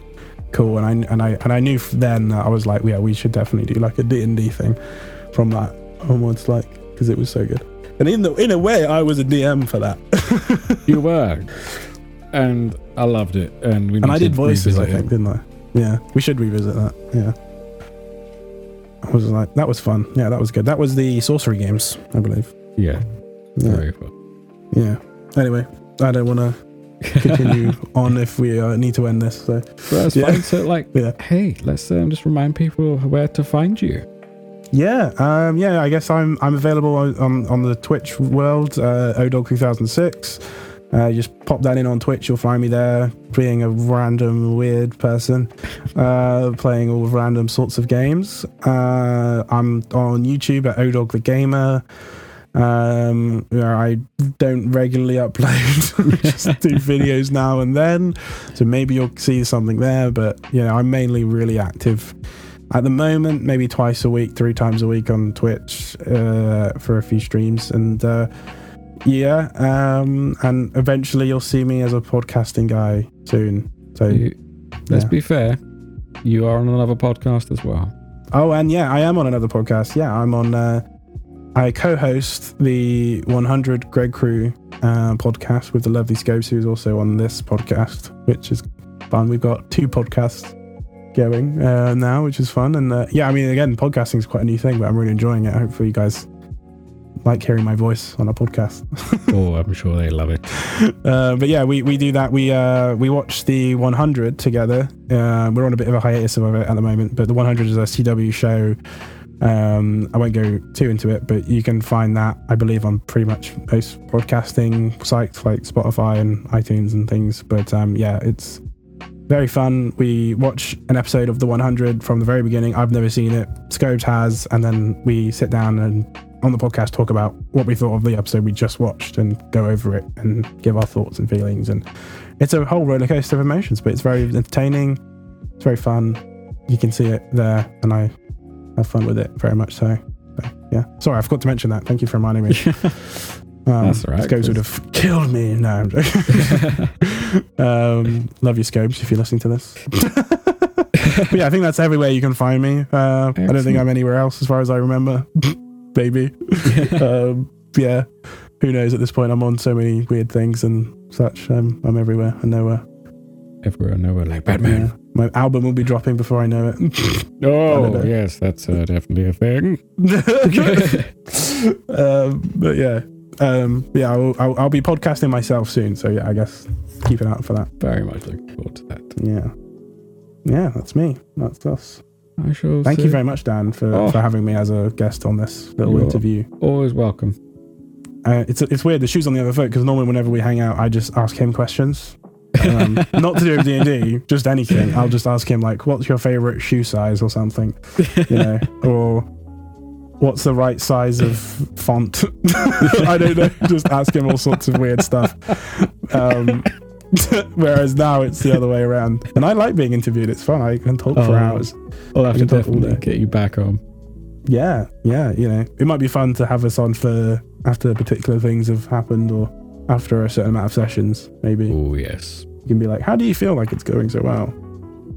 cool. And I and I and I knew then that I was like, yeah, we should definitely do like a D and D thing from that onwards, like because it was so good. And in the in a way, I was a DM for that, <laughs> You were. And I loved it. And we and I did voices, I revisit it. think, didn't I? Yeah, we should revisit that. Yeah. I was like, that was fun. Yeah, that was good. That was the sorcery games, I believe. Yeah. Yeah. Very fun. yeah. Anyway, I don't want to continue <laughs> on if we uh, need to end this. So Well, Yeah. fine. So, like, <laughs> Yeah. hey, let's um, just remind people where to find you. Yeah, um, yeah. I guess I'm I'm available on on, on the Twitch world, uh, Odogg 2006. Uh, just pop that in on Twitch, you'll find me there, being a random weird person, uh, playing all random sorts of games. Uh, I'm on YouTube at Odogg the Gamer. Um, I don't regularly upload, <laughs> just do <laughs> videos now and then. So maybe you'll see something there, but you know, I'm mainly really active at the moment, maybe twice a week, three times a week on Twitch uh, for a few streams, and uh, yeah, um, and eventually you'll see me as a podcasting guy soon. So, You- let's yeah. be fair. You are on another podcast as well. oh, and yeah, I am on another podcast. Yeah, I'm on. Uh, I co-host the 100 Greg Crew uh, podcast with the lovely Scopes, who's also on this podcast, which is fun. We've got two podcasts going uh, now, which is fun. And uh, yeah, I mean, again, podcasting is quite a new thing, but I'm really enjoying it. Hopefully, you guys like hearing my voice on a podcast. <laughs> oh, I'm sure they love it. Uh, but yeah, we, we do that. We uh, we watch the 100 together. Uh, we're on a bit of a hiatus of it at the moment, but the 100 is a CW show. Um, I won't go too into it, but you can find that I believe on pretty much most broadcasting sites like Spotify and iTunes and things. But um, yeah, it's very fun. We watch an episode of the 100 from the very beginning. I've never seen it. Scopes has, and then we sit down and on the podcast talk about what we thought of the episode we just watched and go over it and give our thoughts and feelings. And it's a whole roller coaster of emotions, but it's very entertaining. It's very fun. You can see it there, and I have fun with it very much. So, so, yeah. Sorry, I forgot to mention that. Thank you for reminding me. <laughs> Um, That's right, Scopes would have killed me. No, I'm joking. <laughs> um, love you, Scopes, if you're listening to this. <laughs> but yeah, I think that's everywhere you can find me. Uh, I don't think I'm anywhere else as far as I remember. Maybe. um, yeah. Who knows at this point? I'm on so many weird things and such. Um, I'm everywhere and nowhere. Everywhere, and nowhere, like Batman. My album will be dropping before I know it. <laughs> Oh, know. yes, that's uh, definitely a thing. <laughs> um, but yeah, um, yeah, I'll, I'll, I'll be podcasting myself soon. So yeah, I guess keep an eye out for that. Very much looking forward to that. Yeah, yeah, that's me. That's us. I shall Thank say you very much, Dan, for, Oh. for having me as a guest on this little You're- interview. Always welcome. Uh, it's it's weird. The shoes on the other foot because normally whenever we hang out, I just ask him questions. Um, not to do with D and D, just anything. I'll just ask him like, "What's your favorite shoe size?" or something, you know, <laughs> or "What's the right size of font?" <laughs> I don't know. Just ask him all sorts of weird stuff. Um, <laughs> whereas now it's the other way around, and I like being interviewed. It's fun. I can talk for Oh. hours. I'll have to can talk all definitely get you back on. Yeah, yeah, you know, it might be fun to have us on for after particular things have happened or after a certain amount of sessions. Maybe Oh, yes. You can be like, "How do you feel like it's going so well?"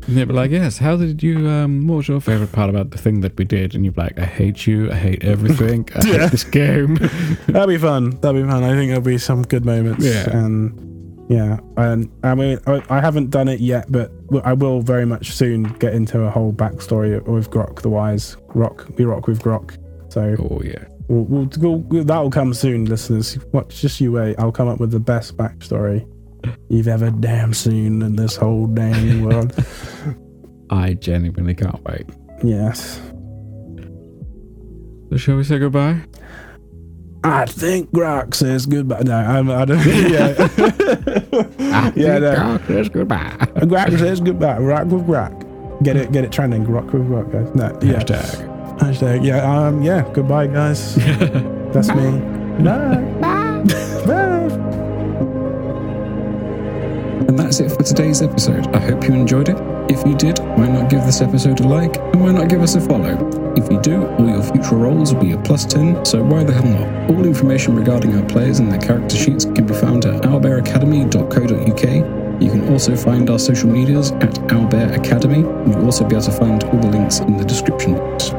And they'd be like, yes, how did you, um, what was your favorite part about the thing that we did? And you'd be like, I hate you. I hate everything. <laughs> I Yeah. hate this game. <laughs> <laughs> That'd be fun. That'd be fun. I think there'll be some good moments. Yeah. and yeah, and I mean, I, I haven't done it yet, but I will very much soon get into a whole backstory with Grok the Wise. Rock, we rock with Grok. So oh, yeah. We'll, we'll, we'll, that'll come soon, listeners. Watch, just you wait. I'll come up with the best backstory you've ever damn seen in this whole damn <laughs> world. I genuinely can't wait. yes. So shall we say goodbye? I think Grok says goodbye. No, I'm, I don't. <laughs> Yeah. <laughs> yeah, no. says goodbye. Grok says goodbye. Rock with Grok. Get it, get it trending. Rock with Grok, guys. No, yeah. Hashtag. Hashtag. Yeah. Um. Yeah. Goodbye, guys. <laughs> That's me. Bye. Bye. And that's it for today's episode. I hope you enjoyed it. If you did, why not give this episode a like and why not give us a follow? If you do, all your future rolls will be a plus 10, so why the hell not? All information regarding our players and their character sheets can be found at owlbearacademy.co.uk. You can also find our social medias at Owlbear Academy, and you'll also be able to find all the links in the description box.